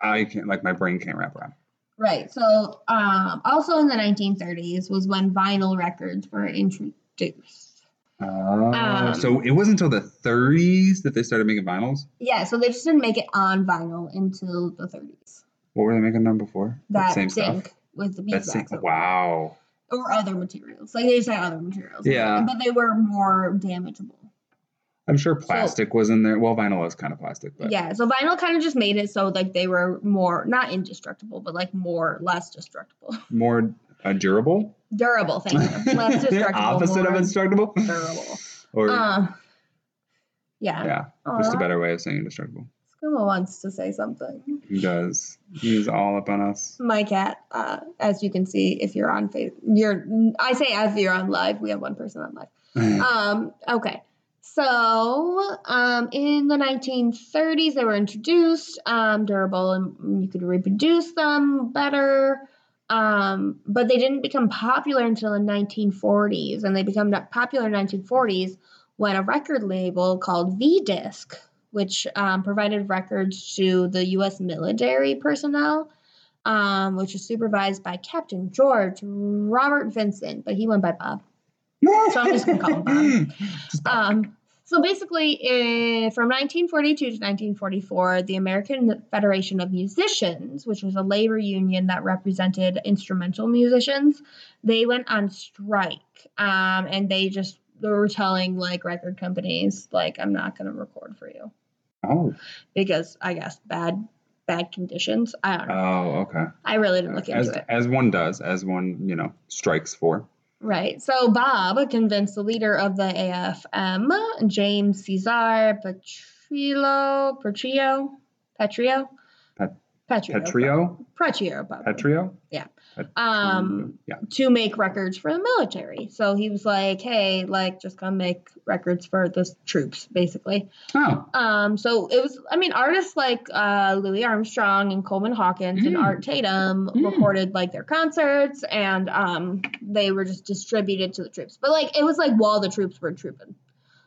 I can't like my brain can't wrap around. Right. So, um, also in the 1930s was when vinyl records were introduced. Oh, Um, so it wasn't until the 30s that they started making vinyls. Yeah, so they just didn't make it on vinyl until the 30s. What were they making them before? That same zinc stuff. with the beeswax. wow. Or other materials. Like they just had other materials. Yeah. But they were more damageable. I'm sure plastic was in there. Well, vinyl is kind of plastic, but Yeah, so vinyl kind of just made it so like they were more not indestructible, but like more less destructible. more uh, durable. Durable, thank you. Less destructible. Opposite of indestructible. durable. Or Uh, yeah. yeah, Aw, just a better way of saying indestructible. Skuma wants to say something. He does. He's all up on us. My cat, uh, as you can see, if you're on face, you're. I say as you're on live. We have one person on live. Um. Okay. So, um, in the 1930s, they were introduced, um, durable, and you could reproduce them better. Um, but they didn't become popular until the 1940s, and they become popular in 1940s when a record label called V-Disc, which um, provided records to the U.S. military personnel, um, which was supervised by Captain George Robert Vincent, but he went by Bob. So I'm just gonna call him Bob. Um, so basically, eh, from 1942 to 1944, the American Federation of Musicians, which was a labor union that represented instrumental musicians, they went on strike, um, and they just they were telling like record companies like I'm not going to record for you oh, because I guess bad bad conditions. I don't know. oh, okay. I really didn't look into As it. as one does, as one you know strikes for. Right. So Bob convinced the leader of the AFM, James Caesar Petrillo, Petrio, Petrio, Pet- Petrio, Petrio, Petrio, probably. Petrio. Yeah. Um, yeah. to make records for the military. So he was like, "Hey, like, just come make records for the troops, basically." Oh, Um, so it was, I mean, artists like uh, Louis Armstrong and Coleman Hawkins and Mm. Art Tatum Mm. recorded like their concerts, and um, they were just distributed to the troops. But like, it was like while the troops were trooping,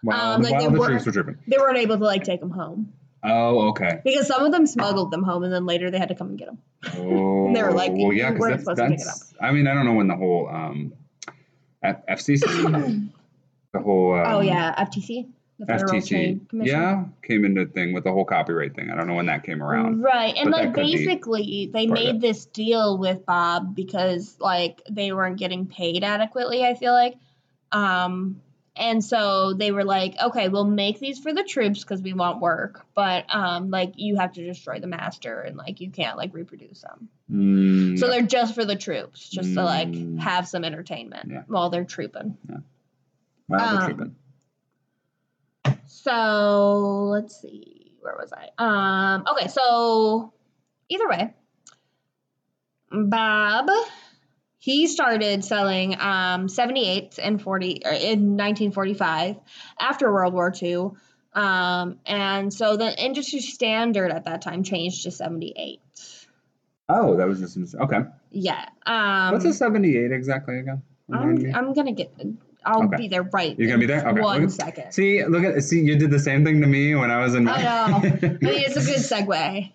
wow. Um, like while the were- troops were dripping. they weren't able to like take them home Oh, okay. because some of them smuggled them home, and then later they had to come and get them. Oh, they were like, well, yeah, you 'cause weren't that's, supposed to pick it that's- I mean, I don't know when the whole um, F- FCC, the whole um, oh yeah, FTC, the Federal FTC, Trade Commission. yeah, came into thing with the whole copyright thing. I don't know when that came around. Right. And like basically they made this deal with Bob because like they weren't getting paid adequately, I feel like. Um and so they were like, okay, we'll make these for the troops because we want work, but um like you have to destroy the master and like you can't like reproduce them. Mm, So they're just for the troops, just to like Mm. have some entertainment Yeah. while they're trooping. wow, they're um, tripping. So let's see, where was I? Um, okay, so either way, Bob he started selling um 78 and 40 in 1945 after World War II. Um, and so the industry standard at that time changed to 78. Oh, that was just okay. Yeah. Um, What's a seventy-eight exactly again? I'm, I'm gonna get. I'll Okay. be there right. You're gonna be in there? Okay, One look- second. See, look at see, you did the same thing to me when I was in. I know. I mean, it's a good segue.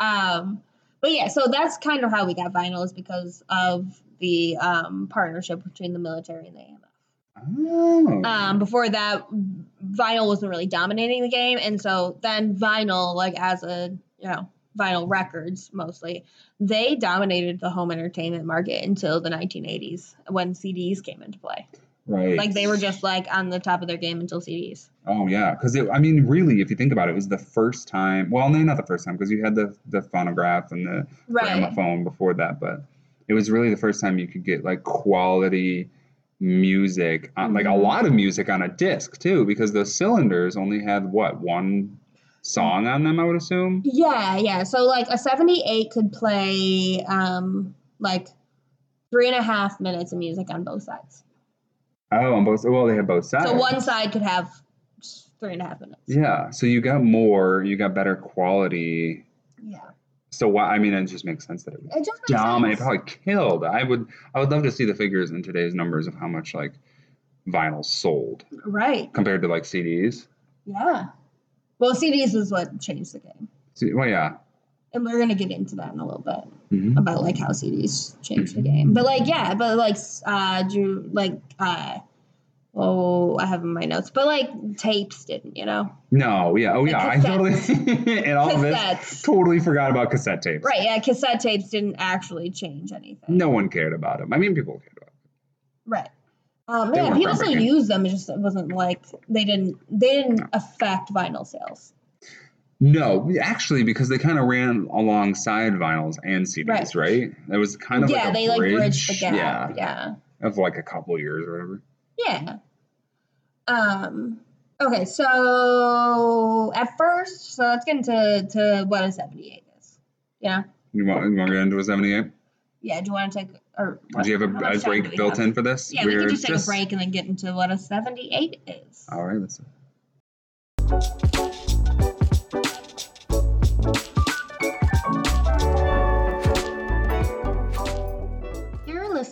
Um, but yeah, so that's kind of how we got vinyl is because of the um, partnership between the military and the AMF. Oh. Um, before that, vinyl wasn't really dominating the game, and so then vinyl, like as a you know vinyl records mostly, they dominated the home entertainment market until the 1980s when CDs came into play. Right. Like they were just like on the top of their game until CDs. Oh yeah, because I mean, really, if you think about it, it was the first time. Well, no, not the first time, because you had the the phonograph and the gramophone before that, but it was really the first time you could get like quality music, on, like a Mhm. lot of music on a disc too, because those cylinders only had what one song on them, I would assume. Yeah, yeah. So like a 78 could play um like three and a half minutes of music on both sides. Oh, on both. Well, they had both sides. So one side could have three and a half minutes. Yeah, so you got more, you got better quality. Yeah. So why? I mean, it just makes sense that it was It just. It probably killed. I would, I would love to see the figures in today's numbers of how much like vinyl sold Right. compared to like CDs. Yeah. Well, CDs is what changed the game. See, well, yeah. And we're gonna get into that in a little bit Mhm. about like how CDs changed the game. But like yeah, but like uh Drew like uh oh I have in my notes. But like tapes didn't, you know? No, yeah, oh Like yeah. I totally, cassettes. in all of this, totally forgot about cassette tapes. Right, yeah, cassette tapes didn't actually change anything. No one cared about them. I mean, people cared about. Right. Um, yeah, people still use them. It just it wasn't like they didn't they didn't affect vinyl sales. No, actually, because they kind of ran alongside vinyls and CDs, right? Right. It was kind of yeah, like a they like bridge, bridged the gap. yeah, Yeah. of like a couple years or whatever. Yeah. Um. Okay, so at first, so let's get into to what a seventy-eight is. Yeah. You want, you want to get into a 78? Yeah. Do you want to take or Do you have a, a break built have? in for this? Yeah, we We're can just take a break and then get into what a seventy-eight is. All right, let's.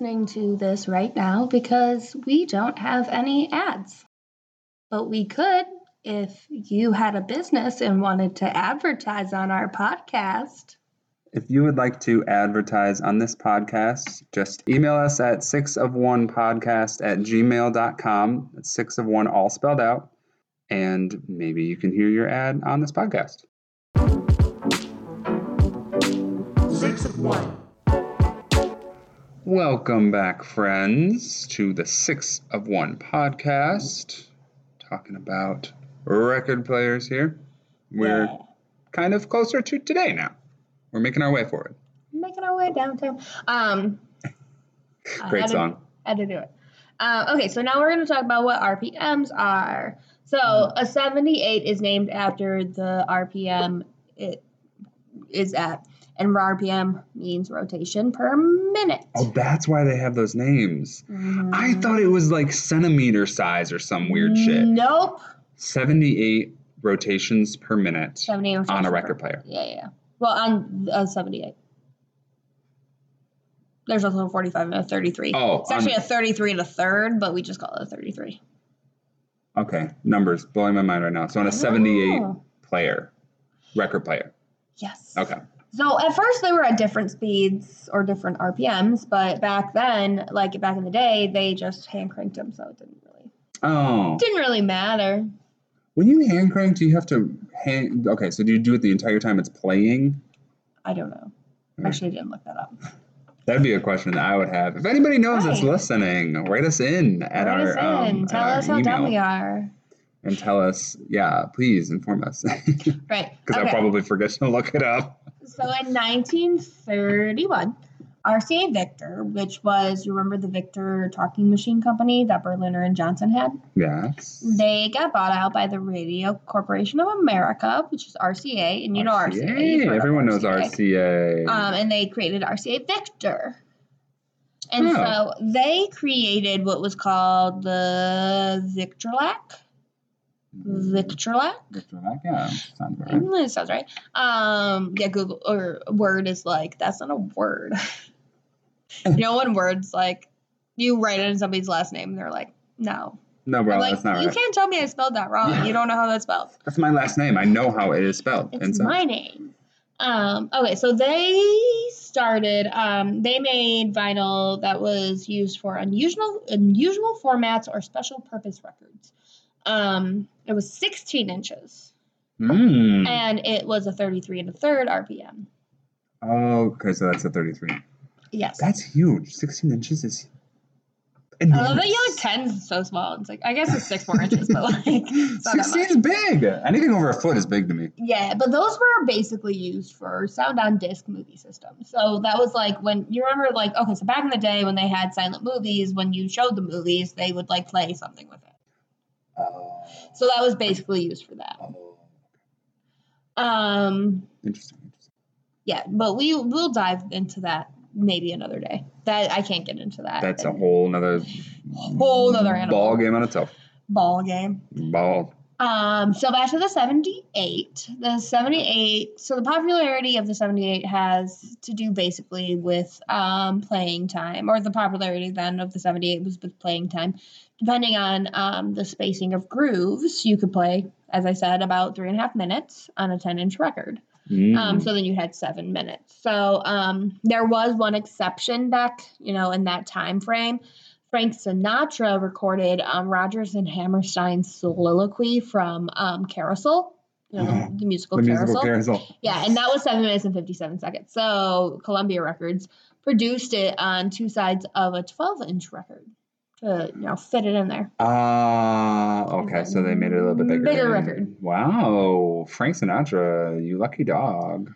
Listening to this right now because we don't have any ads. But we could if you had a business and wanted to advertise on our podcast. If you would like to advertise on this podcast, just email us at six of one podcast at gmail.com. That's six of one all spelled out. And maybe you can hear your ad on this podcast. Six of one. Welcome back, friends, to the Six of One podcast. Talking about record players here. We're Yeah. kind of closer to today now. We're making our way forward. making our way downtown. Um. I Great to- song. had to do it. Um, okay, so now we're going to talk about what RPMs are. So Mm-hmm. a 78 is named after the RPM it is at, and RPM means rotation per minute. Oh, that's why they have those names. I Mhm. thought it was like centimeter size or some weird shit. Nope. 78 rotations per minute 78 on a per- record player. Yeah, yeah. Well, on a 78. There's also a 45 and a 33. Oh, it's actually on- a 33 and a third, but we just call it a 33. Okay, numbers blowing my mind right now. So on a 78 Oh, player, record player. Yes. Okay. So at first they were at different speeds or different RPMs, but back then, like back in the day, they just hand cranked them, so it didn't really Oh, didn't really matter. when you hand crank, do you have to hand? Okay, so do you do it the entire time it's playing? I don't know. Hmm. Actually, didn't look that up. That'd be a question that I would have. If anybody knows that's listening, write us in at Write our us in. um, Tell us how dumb we are. and tell us. Yeah, please inform us right. because Right. I okay. probably forget to look it up. So in 1931, RCA Victor, which was you remember the Victor talking machine company that Berliner and Johnson had, Yes. they got bought out by the Radio Corporation of America, which is RCA, and you know RCA. Everyone knows RCA. um, and they created RCA Victor. And Oh. so they created what was called the Victorlac. Victorlac. yeah, sounds right. That sounds right. Um, yeah, Google or Word is like that's not a word. you know when words like you write it in somebody's last name, and they're like, no. No, bro, like, that's not you right. can't tell me I spelled that wrong. Yeah. You don't know how that's spelled. That's my last name. I know how it is spelled. It's inside. my name. Um, okay, so they started. Um, they made vinyl that was used for unusual unusual formats or special purpose records. Um, it was 16 inches, Mm. and it was a 33 and a third RPM. Oh, okay, so that's a 33. Yes. That's huge. 16 inches is. enormous. I love that you like 10 is so small. It's like, I guess it's six more inches, but like, it's not 16 is big. Anything over a foot is big to me. Yeah, but those were basically used for sound on disc movie systems. So that was like when you remember, like, okay, so back in the day when they had silent movies, when you showed the movies, they would like play something with it. Oh. So that was basically used for that. oh. Um, Interesting. interesting. yeah, but we we'll dive into that maybe another day. That I can't get into that. That's a whole nother Whole nother animal. ball game on itself. ball game. Ball. Um, so back to the 78. The 78, so the popularity of the 78 has to do basically with um, playing time, or the popularity then of the 78 was with playing time. Depending on um, the spacing of grooves, you could play, as I said, about three and a half minutes on a 10 inch record. Mm. Um, so then you had seven minutes. So um, there was one exception back, you know, in that time frame. Frank Sinatra recorded um, Rodgers and Hammerstein's soliloquy from um, Carousel, you know, the, the musical the Carousel. musical carousel. Yeah, and that was seven minutes and 57 seconds. So Columbia Records produced it on two sides of a 12 inch record to, you know, fit it in there. Ah, okay. So they made it a little bit bigger. Bigger record. Wow, Frank Sinatra, you lucky dog.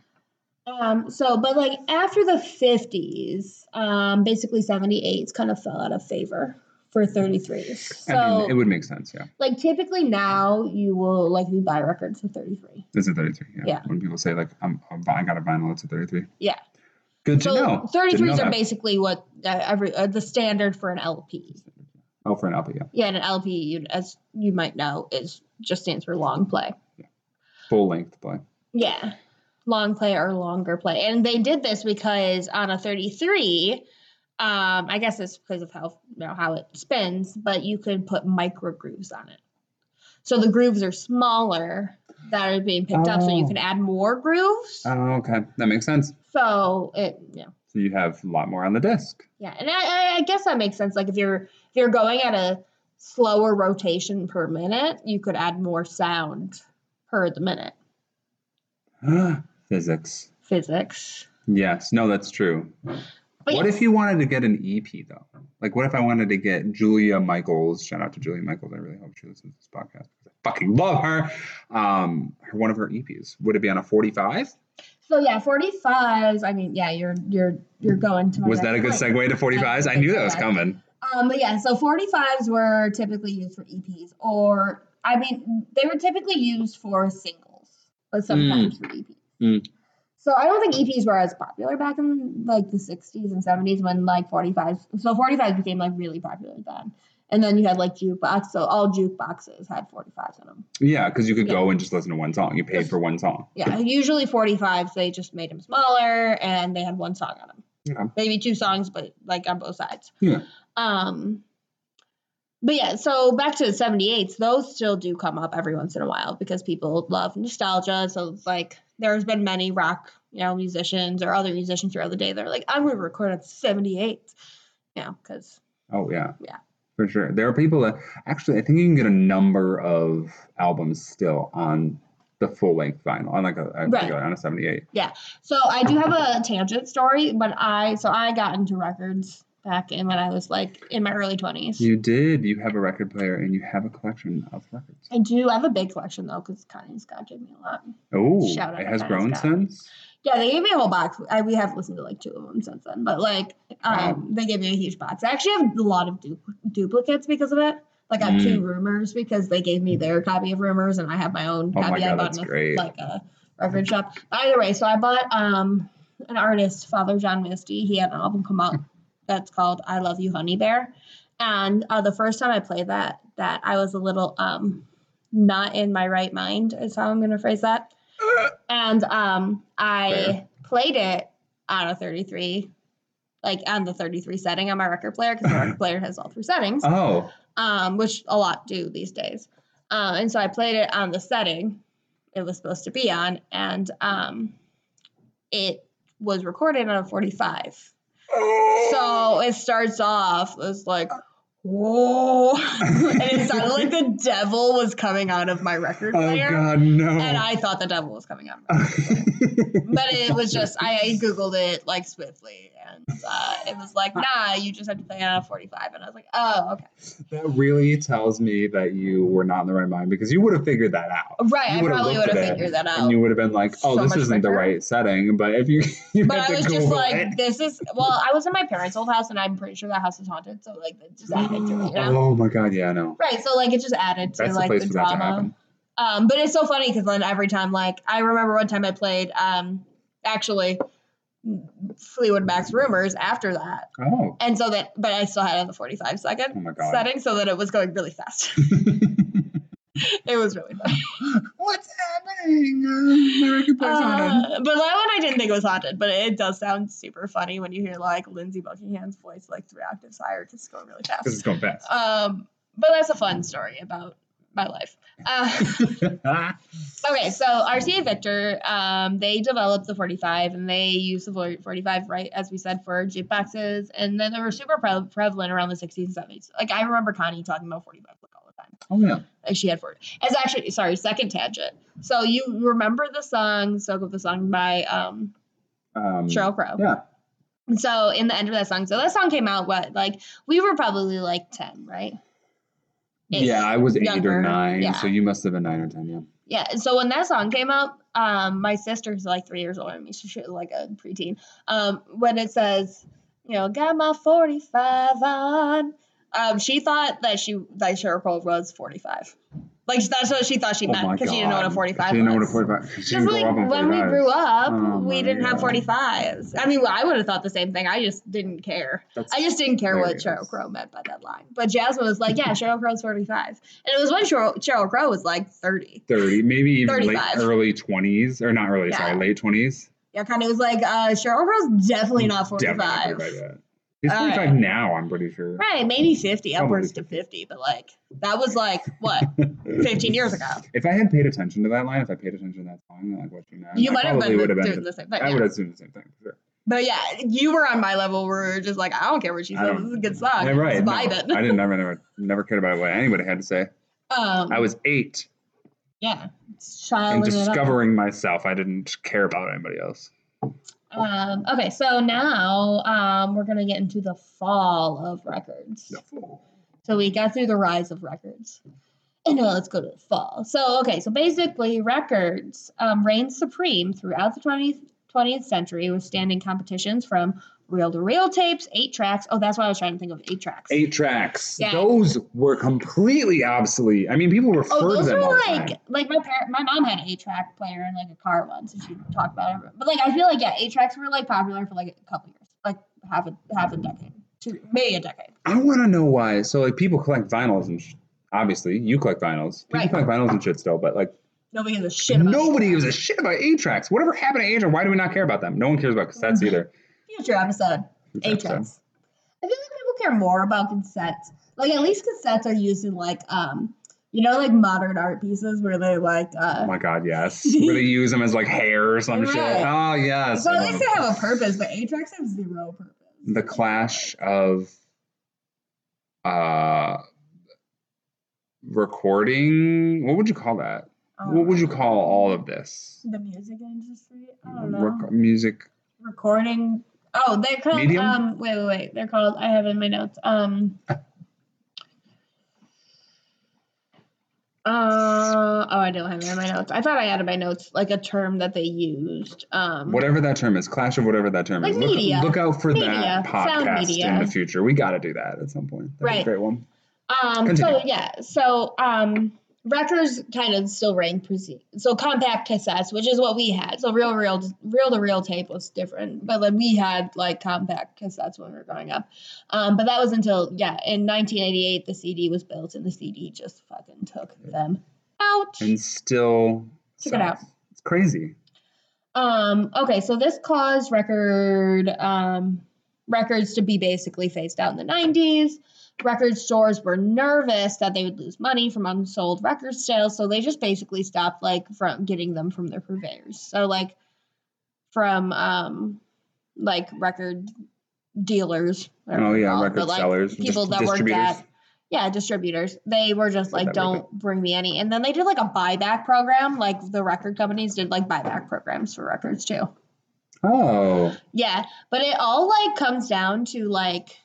Um, so, but like after the 50s, um, basically 78s kind of fell out of favor for 33s. So, I mean, it would make sense. Yeah, like typically now you will likely buy records for 33. it's a 33. Yeah. Yeah. When people say like I'm, I got a vinyl, it's a 33. Yeah. Good to So know. Didn't know 33s are that. basically what uh, every uh, the standard for an LP. Oh, for an LP, yeah. Yeah, and an LP, you, as you might know, is just stands for long play. Full length play. Yeah, long play or longer play, and they did this because on a 33, um, I guess it's because of how you know how it spins, but you could put micro grooves on it. So the grooves are smaller that are being picked up, so you Oh. can add more grooves. Oh, okay, that makes sense. so it, yeah, So you have a lot more on the disc. yeah, and I, I- I guess that makes sense. Like if you're if you're going at a slower rotation per minute, you could add more sound per the minute. Physics. Physics. Yes, no, that's true. But what yes. if you wanted to get an EP though? Like, what if I wanted to get Julia Michaels? Shout out to Julia Michaels. I really hope she listens to this podcast. Because I fucking love her. Um, her one of her EPs. Would it be on a 45? So yeah, forty fives. I mean, yeah, you're you're you're going to. Was that a good point. segue to 45s? I good knew that was coming. Um, but yeah, so forty fives were typically used for EPs, or I mean, they were typically used for singles, but sometimes for EPs. Mm. So I don't think EPs were as popular back in like the '60s and '70s when like 45s. So 45s became like really popular then, and then you had like jukebox. So all jukeboxes had 45s in them. Yeah, because you could Yeah. go and just listen to one song. You paid for one song. Yeah, usually 45s they just made them smaller and they had one song on them. Okay. Maybe two songs, but like on both sides. Yeah. Um. But yeah, so back to the 78s, those still do come up every once in a while because people love nostalgia. So it's like there's been many rock, you know, musicians or other musicians throughout the day that are like, I'm going to record at 78. You know, because Oh yeah. Yeah. For sure. There are people that actually I think you can get a number of albums still on the full length vinyl on like a, a Right. on a 78. Yeah. So I do have a tangent story, but I so I got into records back in when I was like in my early 20s. You did. You have a record player and you have a collection of records. I do I have a big collection though, because Connie Scott gave me a lot. Oh, Shout out it has Dennis grown Scott. since. Yeah, they gave me a whole box. I, we have listened to like two of them since then, but like, um, they gave me a huge box. I actually have a lot of du- duplicates because of it. Like I have two rumors because they gave me their copy of rumors, and I have my own Oh my copy I God, bought that's in a, great. like a record shop. But either way, so I bought um an artist, Father John Misty. He had an album come out that's called "I Love You, Honeybear," and uh, the first time I played that, that I was a little um not in my right mind is how I'm gonna phrase that. And um I Fair. played it on a 33, like on the 33 setting on my record player because my record player has all three settings, Oh, um, which a lot do these days. Um, and so I played it on the setting it was supposed to be on, and um, it was recorded on a 45. So oh. it starts off as like, whoa, and it sounded like the devil was coming out of my record player. Oh God, no. and I thought the devil was coming out. Of my but it was just I googled it like swiftly, and uh, it was like, nah, you just have to play on a 45, and I was like, oh, okay, that really tells me that you were not in the right mind because you would have figured that out. right. You I probably would have figured that out. And you would have been like, "Oh, So this isn't the right setting." But if you, you but I was just like, it. this is well, I was in my parents' old house, and I'm pretty sure that house is haunted, so like that just added to it, you know. Oh my God, yeah, I know. Right, so like it just added to That's the like place the to drama. Um, but it's so funny because then every time, like, I remember one time I played, um, actually, Fleetwood Mac's Rumours after that, Oh. and so that, but I still had it on the forty-five second Oh setting, so that it was going really fast. it was really funny. What's happening? Uh, my record player's. Uh, but that one I didn't think was haunted, but it does sound super funny when you hear like Lindsey Buckingham's voice like three octaves higher, just going really fast. Because it's going fast. Um, but that's a fun story about my life. Uh, Okay, so RCA Victor, um, they developed the 45 and they used the 45, right, as we said, for jukeboxes. And then they were super pre- prevalent around the 60s and 70s. Like, I remember Connie talking about 45 oh yeah. She had 40. It's actually, sorry, second tangent. So, you remember the song, Soak Up the Sun by um, Um, Sheryl Crow? Yeah. So, in the end of that song, so that song came out, what, like, we were probably like 10, right? Ish. Yeah, I was eight Younger, or nine, yeah. so you must have been nine or ten. Yeah. Yeah, so when that song came out, um, my sister's like three years older than me, so she was like a preteen. Um, when it says, you know, got my forty five on, um, she thought that she that Sheryl Crow was forty five. Like that's what she thought she Oh meant because she didn't know what a forty five She was. didn't know what a forty-five. She Just didn't grow like when we grew up, Oh we didn't have forty fives. I mean, well, I would have thought the same thing. I just didn't care. That's I just didn't care what. Sheryl Crow meant by that line. But Jasmine was like, "Yeah, Sheryl Crow's 45," and it was when Sheryl, Sheryl Crow was like 30. 30, maybe even late 35. early 20s, or not early, Yeah. sorry, late 20s. Yeah, kind of was like, uh, Sheryl Crow's definitely not 45. Definitely not 45 yet. He's All 45 right. now, I'm pretty sure. Right, maybe 50, Probably upwards to 50. 50, but like, that was like, what, 15 years ago? If I had paid attention to that line, if I paid attention to that song, like what you meant, You I might have been would have doing been. the same thing. I yeah. would have assumed the same thing. Sure. But yeah, you were on my level where we are just like, I don't care what she says. This is a good song. Yeah, right. No. I didn't never, never, never cared about what anybody had to say. Um, I was eight yeah, and shiling it up. discovering myself. I didn't care about anybody else. Um, okay, so now um, we're gonna get into the fall of records. So we got through the rise of records. And now let's go to the fall. So, okay, so basically, records um, reigned supreme throughout the 20th, 20th century, withstanding competitions from reel to reel tapes, eight tracks. Oh, that's what I was trying to think of eight tracks. Eight tracks. Yeah. Those were completely obsolete. I mean, people refer Oh, to those them all the like time. like my parent, my mom had an eight track player in like a car once, and she talked about it. But like, I feel like yeah, eight tracks were like popular for like a couple years, like half a half a decade, two maybe a decade. I want to know why. So, like, people collect vinyls and sh- obviously you collect vinyls. People Right. collect vinyls and shit still, but like Nobody gives a shit about nobody gives a shit about eight tracks. Whatever happened to eight tracks? Why do we not care about them? No one cares about cassettes Mhm. either. Future episode. Future episode. I feel like people care more about cassettes. Like at least cassettes are used in like um you know like modern art pieces where they like Oh uh my god, yes. Where they use them as like hair or some shit. Oh yes. so at least they have a purpose, but tracks have zero purpose. the clash of uh recording. What would you call that? What would you Um, call all of this? the music industry? I don't know. Rec- music. Recording. Oh, they're called Medium? um wait wait wait. They're called I have in my notes. Um Uh oh, I don't have it in my notes. I thought I had in my notes like a term that they used. Um, Whatever that term is, clash of whatever that term Like is. Look, media. look out for Media. that podcast in the future. We got to do that at some point. That's a Right. great one. Um, Continue. so yeah, so um, records kind of still reign proceed. So compact cassettes, which is what we had. So real, real, real to real tape was different, but like we had like compact cassettes when we were growing up. Um, but that was until yeah, in 1988 the CD was built, and the CD just fucking took them out. And still. Check it out. It's crazy. Um, okay, so this caused record um, records to be basically phased out in the 90s. Record stores were nervous that they would lose money from unsold record sales, so they just basically stopped like from getting them from their purveyors. So like from um like record dealers. Oh yeah, called, record like, sellers, people that worked at Yeah, distributors. They were just like, don't bring me any. And then they did like a buyback program. Like the record companies did like buyback programs for records too. Oh, Yeah, but it all like comes down to like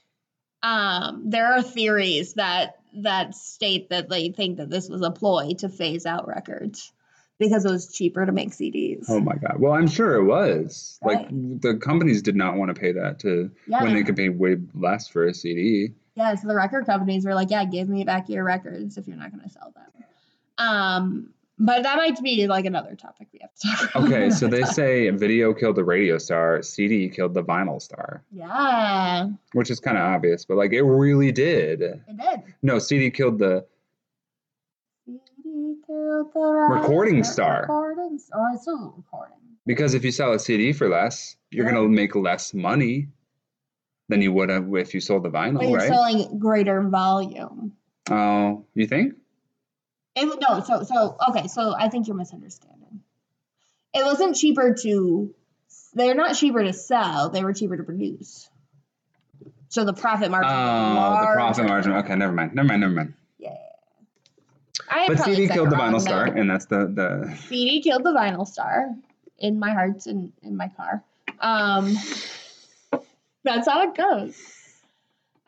um there are theories that that state that they think that this was a ploy to phase out records because it was cheaper to make CDs. oh my God. Well, I'm sure it was. Like the companies did not want to pay that to yeah. when they could pay way less for a CD. yeah, so the record companies were like, "Yeah, give me back your records if you're not going to sell them." Um but that might be like another topic we have to talk about. Okay, so they say video killed the radio star, CD killed the vinyl star, Yeah, which is kind of obvious, but like it really did. it did. No, CD killed the CD killed the Recording star. Recording. Oh, it's still recording. because if you sell a CD for less, you're Yeah. gonna make less money than you would have if you sold the vinyl, But you're right? selling greater volume. Oh, you think? It, no, so so okay, so I think you're misunderstanding. It wasn't cheaper to. They're not cheaper to sell. They were cheaper to produce. So the profit margin. Oh, the profit margin. Okay, never mind. Never mind. Never mind. Yeah. I But CD killed the vinyl star, and that's the the. CD killed the vinyl star in my hearts and in my car. Um, that's how it goes.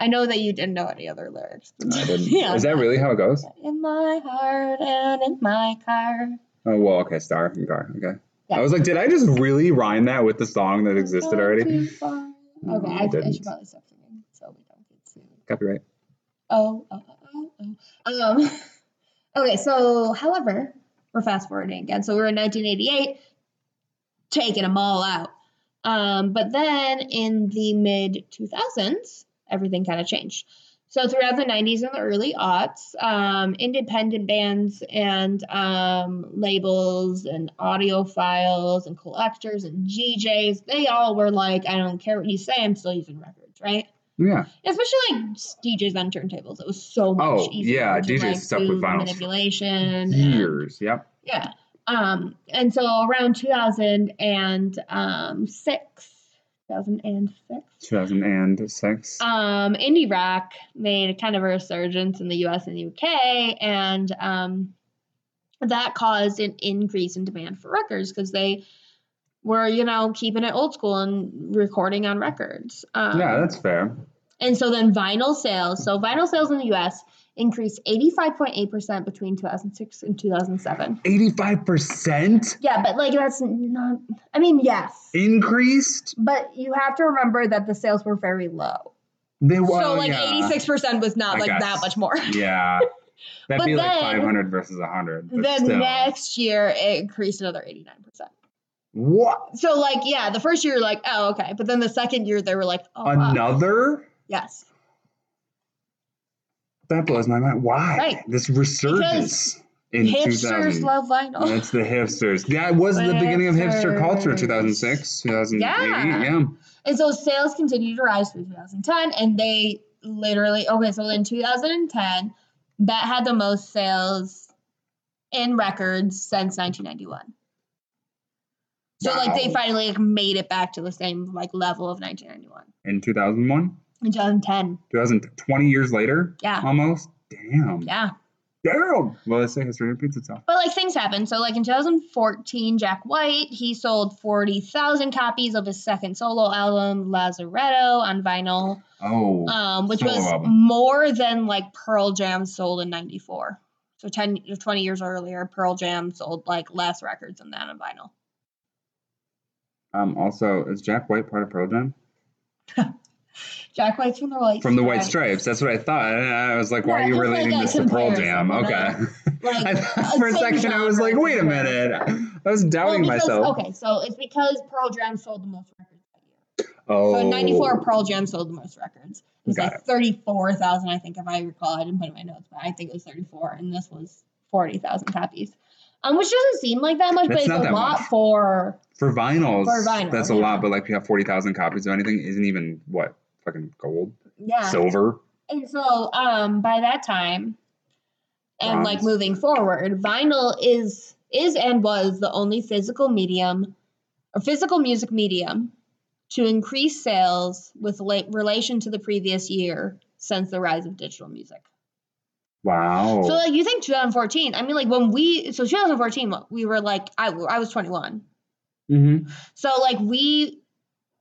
I know that you didn't know any other lyrics. I didn't. yeah. Is that really how it goes? In my heart and in my car. Oh well, okay, star and car. Okay. Yeah. I was like, did I just really rhyme that with the song that existed already? No, Okay, I I, I should probably stop singing so we don't get sued. Copyright. Oh, oh, oh, oh, oh. Um, okay, so however, we're fast forwarding again. So we're in 1988, taking them all out. Um, but then in the mid 2000s, everything kind of changed. So throughout the 90s and the early aughts, um, independent bands and um, labels and audiophiles and collectors and DJs, they all were like, I don't care what you say, I'm still using records, right? Yeah. especially like DJs on turntables. It was so much Oh, easier. yeah, DJs like, stuck with for manipulation. and- Years. Yep. yeah. Um, and so around 2006, 2006, 2006. um, indie rock made a kind of a resurgence in the US and the UK, and um, that caused an increase in demand for records because they were, you know, keeping it old school and recording on records. Um, yeah, that's fair. and so then vinyl sales. So vinyl sales in the US increased 85.8% between 2006 and 2007. 85% Yeah, but like that's not, I mean, yes. increased? But you have to remember that the sales were very low. They were. so like yeah. 86% was not I like guess. that much more. Yeah. That'd But be like 500 versus 100. But the still. next year it increased another 89%. What? So like yeah, the first year like oh okay, but then the second year they were like oh wow. Another? yes. That blows my mind. Why? Right. This resurgence in Hipsters 2000. love vinyl. It's the hipsters. That was the beginning of hipster culture, Hipsters. 2006, 2008. Yeah. yeah. And so sales continued to rise through 2010, and they literally okay. So in 2010, that had the most sales in records since 1991. So like they finally like, made it back to the same like level of 1991 In 2001, in 2010. 2020 years later, Yeah, almost. Damn. yeah. Damn. Well, let's say history repeats itself. But like things happen. So like in 2014, Jack White he sold 40,000 copies of his second solo album Lazaretto on vinyl. Oh. um, which was album. more than like Pearl Jam sold in '94. So 10, 20 years earlier, Pearl Jam sold like less records than that on vinyl. um. Also, is Jack White part of Pearl Jam? Jack White's from the White From the White Stripes. That's what I thought. And I was like, why Yeah, are you just like relating this to Pearl Jam? Okay. Like, I for a second, I was like, wait a minute. I was doubting well, because, myself. Okay, so it's because Pearl Jam sold the most records that year. Oh. So in '94, Pearl Jam sold the most records. It was Got like 34,000, I think, if I recall. I didn't put it in my notes, but I think it was 34, and this was 40,000 copies. Um, which doesn't seem like that much, but That's it's not a that lot much. for For vinyls, For vinyl, that's a yeah. lot, but like you have 40,000 copies of anything isn't even what? Fucking gold? yeah. Silver? And so, um, by that time, and like moving forward, vinyl is is and was the only physical medium or physical music medium to increase sales with la- relation to the previous year since the rise of digital music. Wow. So like you think 2014? I mean, like when we so 2014, we were like I I was 21. mm-hmm. So like we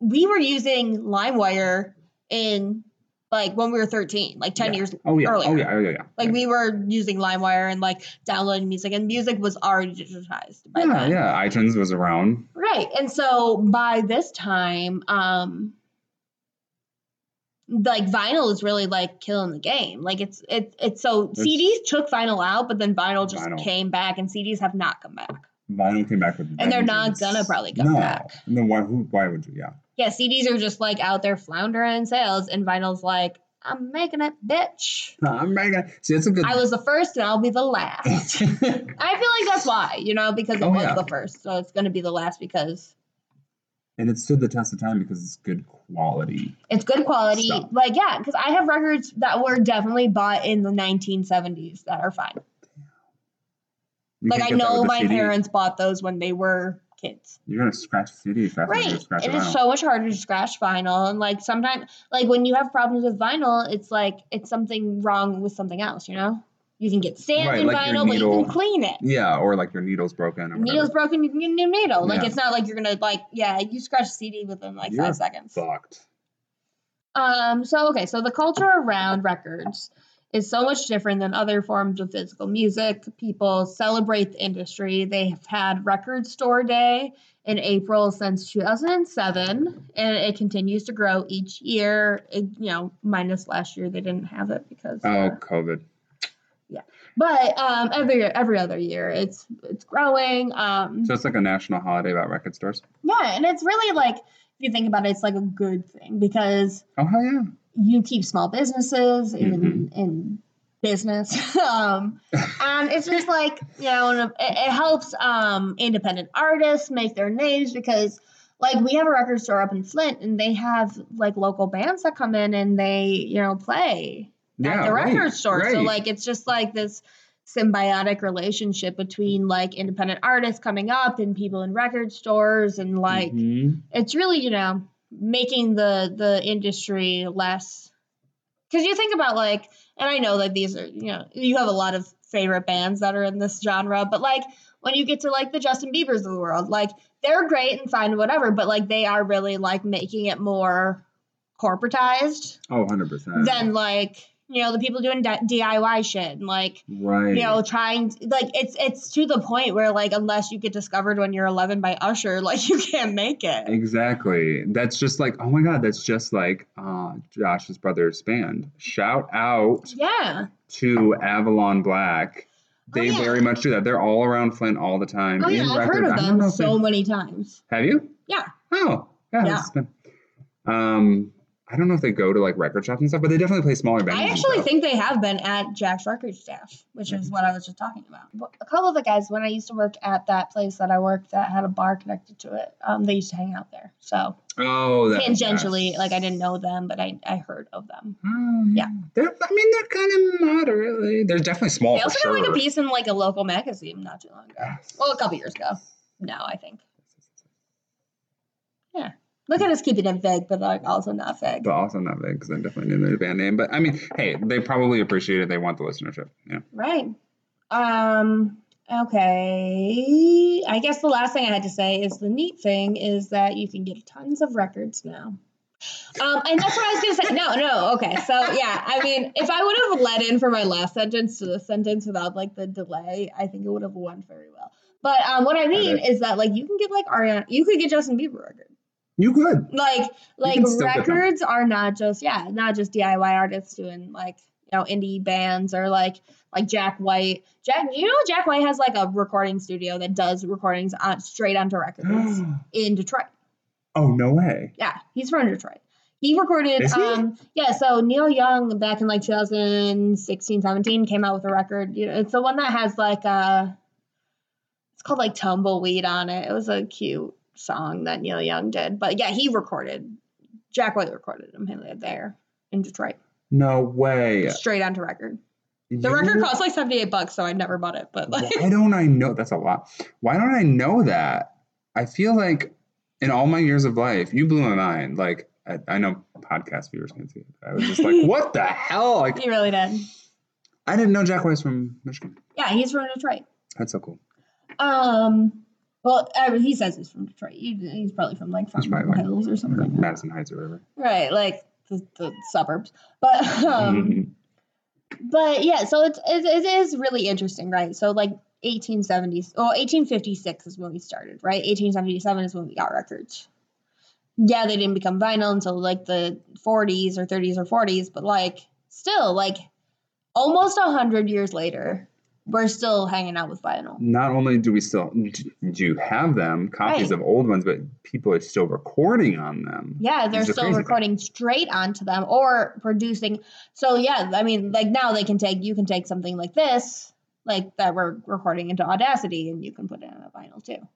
we were using LimeWire in like when we were 13, like 10 Yeah. years Oh yeah. Oh yeah. Oh yeah. yeah. Like yeah. we were using LimeWire and like downloading music, and music was already digitized by Yeah, then. yeah. iTunes was around. Right. And so by this time, um like vinyl is really like killing the game. Like it's it's it's so It's- CDs took vinyl out, but then vinyl just Vinyl. came back and CDs have not come back. Vinyl came back with. And they're not gonna probably come no. back. No. Why? Who? Why would you? Yeah. Yeah, CDs are just like out there floundering in sales and vinyl's like, I'm making it, bitch. No, I'm making. See, it's a good. I was the first and I'll be the last. I feel like that's why, you know, because it Oh, was yeah. the first. So it's gonna be the last because and it stood the test of time because it's good quality. It's good quality. Stuff. Like, yeah, because I have records that were definitely bought in the 1970s that are fine. You like, I know my CD. parents bought those when they were kids. You're gonna scratch CD you Right. scratch It is vinyl. so much harder to scratch vinyl. And, like, sometimes, like, when you have problems with vinyl, it's like it's something wrong with something else, you know? You can get sand Right, in like vinyl, but you can clean it. yeah, or like your needle's broken. Or whatever. Needle's broken, you can get a new needle. Like, Yeah. it's not like you're gonna, like, yeah, you scratch a CD within, like, You're five seconds. fucked. Um, so okay, so the culture around records is so much different than other forms of physical music. People celebrate the industry. They've had Record Store Day in April since 2007, and it continues to grow each year. It, you know, minus last year they didn't have it because. Oh, uh, COVID. Yeah, but um, every every other year it's it's growing. Um, So it's like a national holiday about record stores. yeah, and it's really like if you think about it, it's like a good thing because Oh hell yeah. You keep small businesses in Mm-hmm. in business um and it's just like you know it, it helps um independent artists make their names because like we have a record store up in flint and they have like local bands that come in and they you know play Yeah. at the right, record store so like it's just like this symbiotic relationship between like independent artists coming up and people in record stores and like Mhm. it's really you know making the the industry less because you think about like and i know that these are you know you have a lot of favorite bands that are in this genre but like when you get to like the justin biebers of the world like they're great and fine whatever but like they are really like making it more corporatized Oh, 100 percent. than like you know the people doing di- diy shit and like right. you know trying like it's it's to the point where like unless you get discovered when you're 11 by usher like you can't make it Exactly. That's just like, oh my God, that's just like uh, Josh's brother's band. Shout out yeah to Avalon Black. Oh, They yeah. very much do that. They're all around Flint all the time. Oh yeah, I've heard of I don't know them so they- many times. Have you? Yeah. Oh, yeah. Yeah. been- um, I don't know if they go to like record shops and stuff, but they definitely play smaller bands. I actually think they have been at Jack's Record Stash, which is what I was just talking about. A couple of the guys, when I used to work at that place that I worked that had a bar connected to it, um, they used to hang out there. So Oh, that, tangentially, like I didn't know them, but I, I heard of them. Oh, Yeah. They're, I mean, they're kind of moderately. They're definitely small they also sure. got like a piece in like a local magazine not too long ago. Well, a couple years ago. No, I think. Yeah. Look at us keeping it vague, but like also not vague. But also not big because I definitely knew the band name. But I mean, hey, they probably appreciate it. They want the listenership. Yeah. Right. Um. Okay. I guess the last thing I had to say is the neat thing is that you can get tons of records now. Um, and that's what I was gonna say. No, no. Okay. So yeah, I mean, if I would have led in for my last sentence to the sentence without like the delay, I think it would have went very well. But um, what I mean is that like you can get like Ariana, you could get Justin Bieber record. You could. Like like can still get them. records are not just yeah, not just DIY artists doing like you know indie bands or like like Jack White. Jack, you know Jack White has like a recording studio that does recordings on straight onto records in Detroit. oh no way. Yeah, he's from Detroit. He recorded he? um yeah, so Neil Young back in like 2016, 17 came out with a record. You know, it's the one that has like a it's called like Tumbleweed on it. It was a cute song that Neil Young did. But yeah, he recorded Jack White recorded him He lived there in Detroit. No way. Straight onto record. The You- record cost like 78 bucks, so I never bought it. But like Why don't I know? That's a lot. Why don't I know that? I feel like in all my years of life, you blew my mind. Like I, I know podcast viewers can see it. I was just like, what the hell? Like he really did. I didn't know Jack was from Michigan. Yeah, he's from Detroit. That's so cool. Um, well, I mean, he says he's from Detroit. He's probably from like probably, like, Hills or something. like. Madison Heights or whatever. Right, like the, the suburbs. But um, but yeah, so it's it, it is really interesting, right? So like 1870s, well, 1856 is when we started, right? 1877 is when we got records. Yeah, they didn't become vinyl until like the 40s or 30s or 40s, but like still, like almost a hundred years later, we're still hanging out with vinyl. Not only do we still do have them copies Right. of old ones, but people are still recording on them. Yeah, they're still crazy thing. recording straight onto them or producing. So yeah, I mean, like now they can take you can take something like this, like that we're recording into Audacity, and you can put it on a vinyl too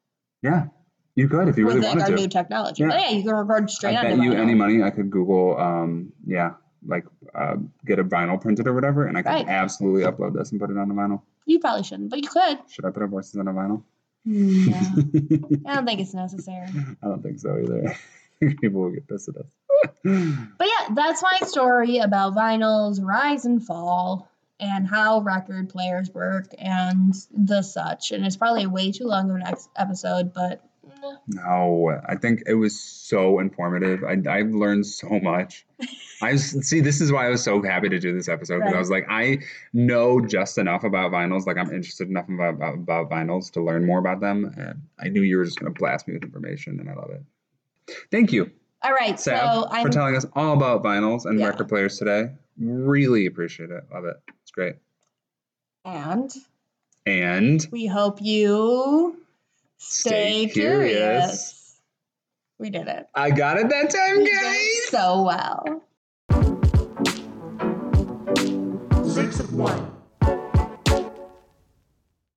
Yeah, you could if you with really like our wanted new technology. Yeah. Yeah, you can record straight I bet you vinyl. any money I could Google, um, yeah, like uh, get a vinyl printed or whatever, and I could Right. absolutely upload this and put it on the vinyl. You probably shouldn't, but you could. Should I put our voices on a vinyl? No, I don't think it's necessary. I don't think so either. People will get pissed at us. But yeah, that's my story about vinyl's rise and fall and how record players work and the such. And it's probably way too long of an ex- episode, but No, I think it was so informative. I, I've learned so much. I see. This is why I was so happy to do this episode because I was like, I know just enough about vinyls. Like I'm interested enough about, about about vinyls to learn more about them. And I knew you were just going to blast me with information, and I love it. Thank you, all right. Sav, so I'm for telling us all about vinyls and Yeah. record players today. Really appreciate it. Love it. It's great. and And we hope you Stay stay, curious. curious. We did it. I got it that time, We did guys. so well. Six of one.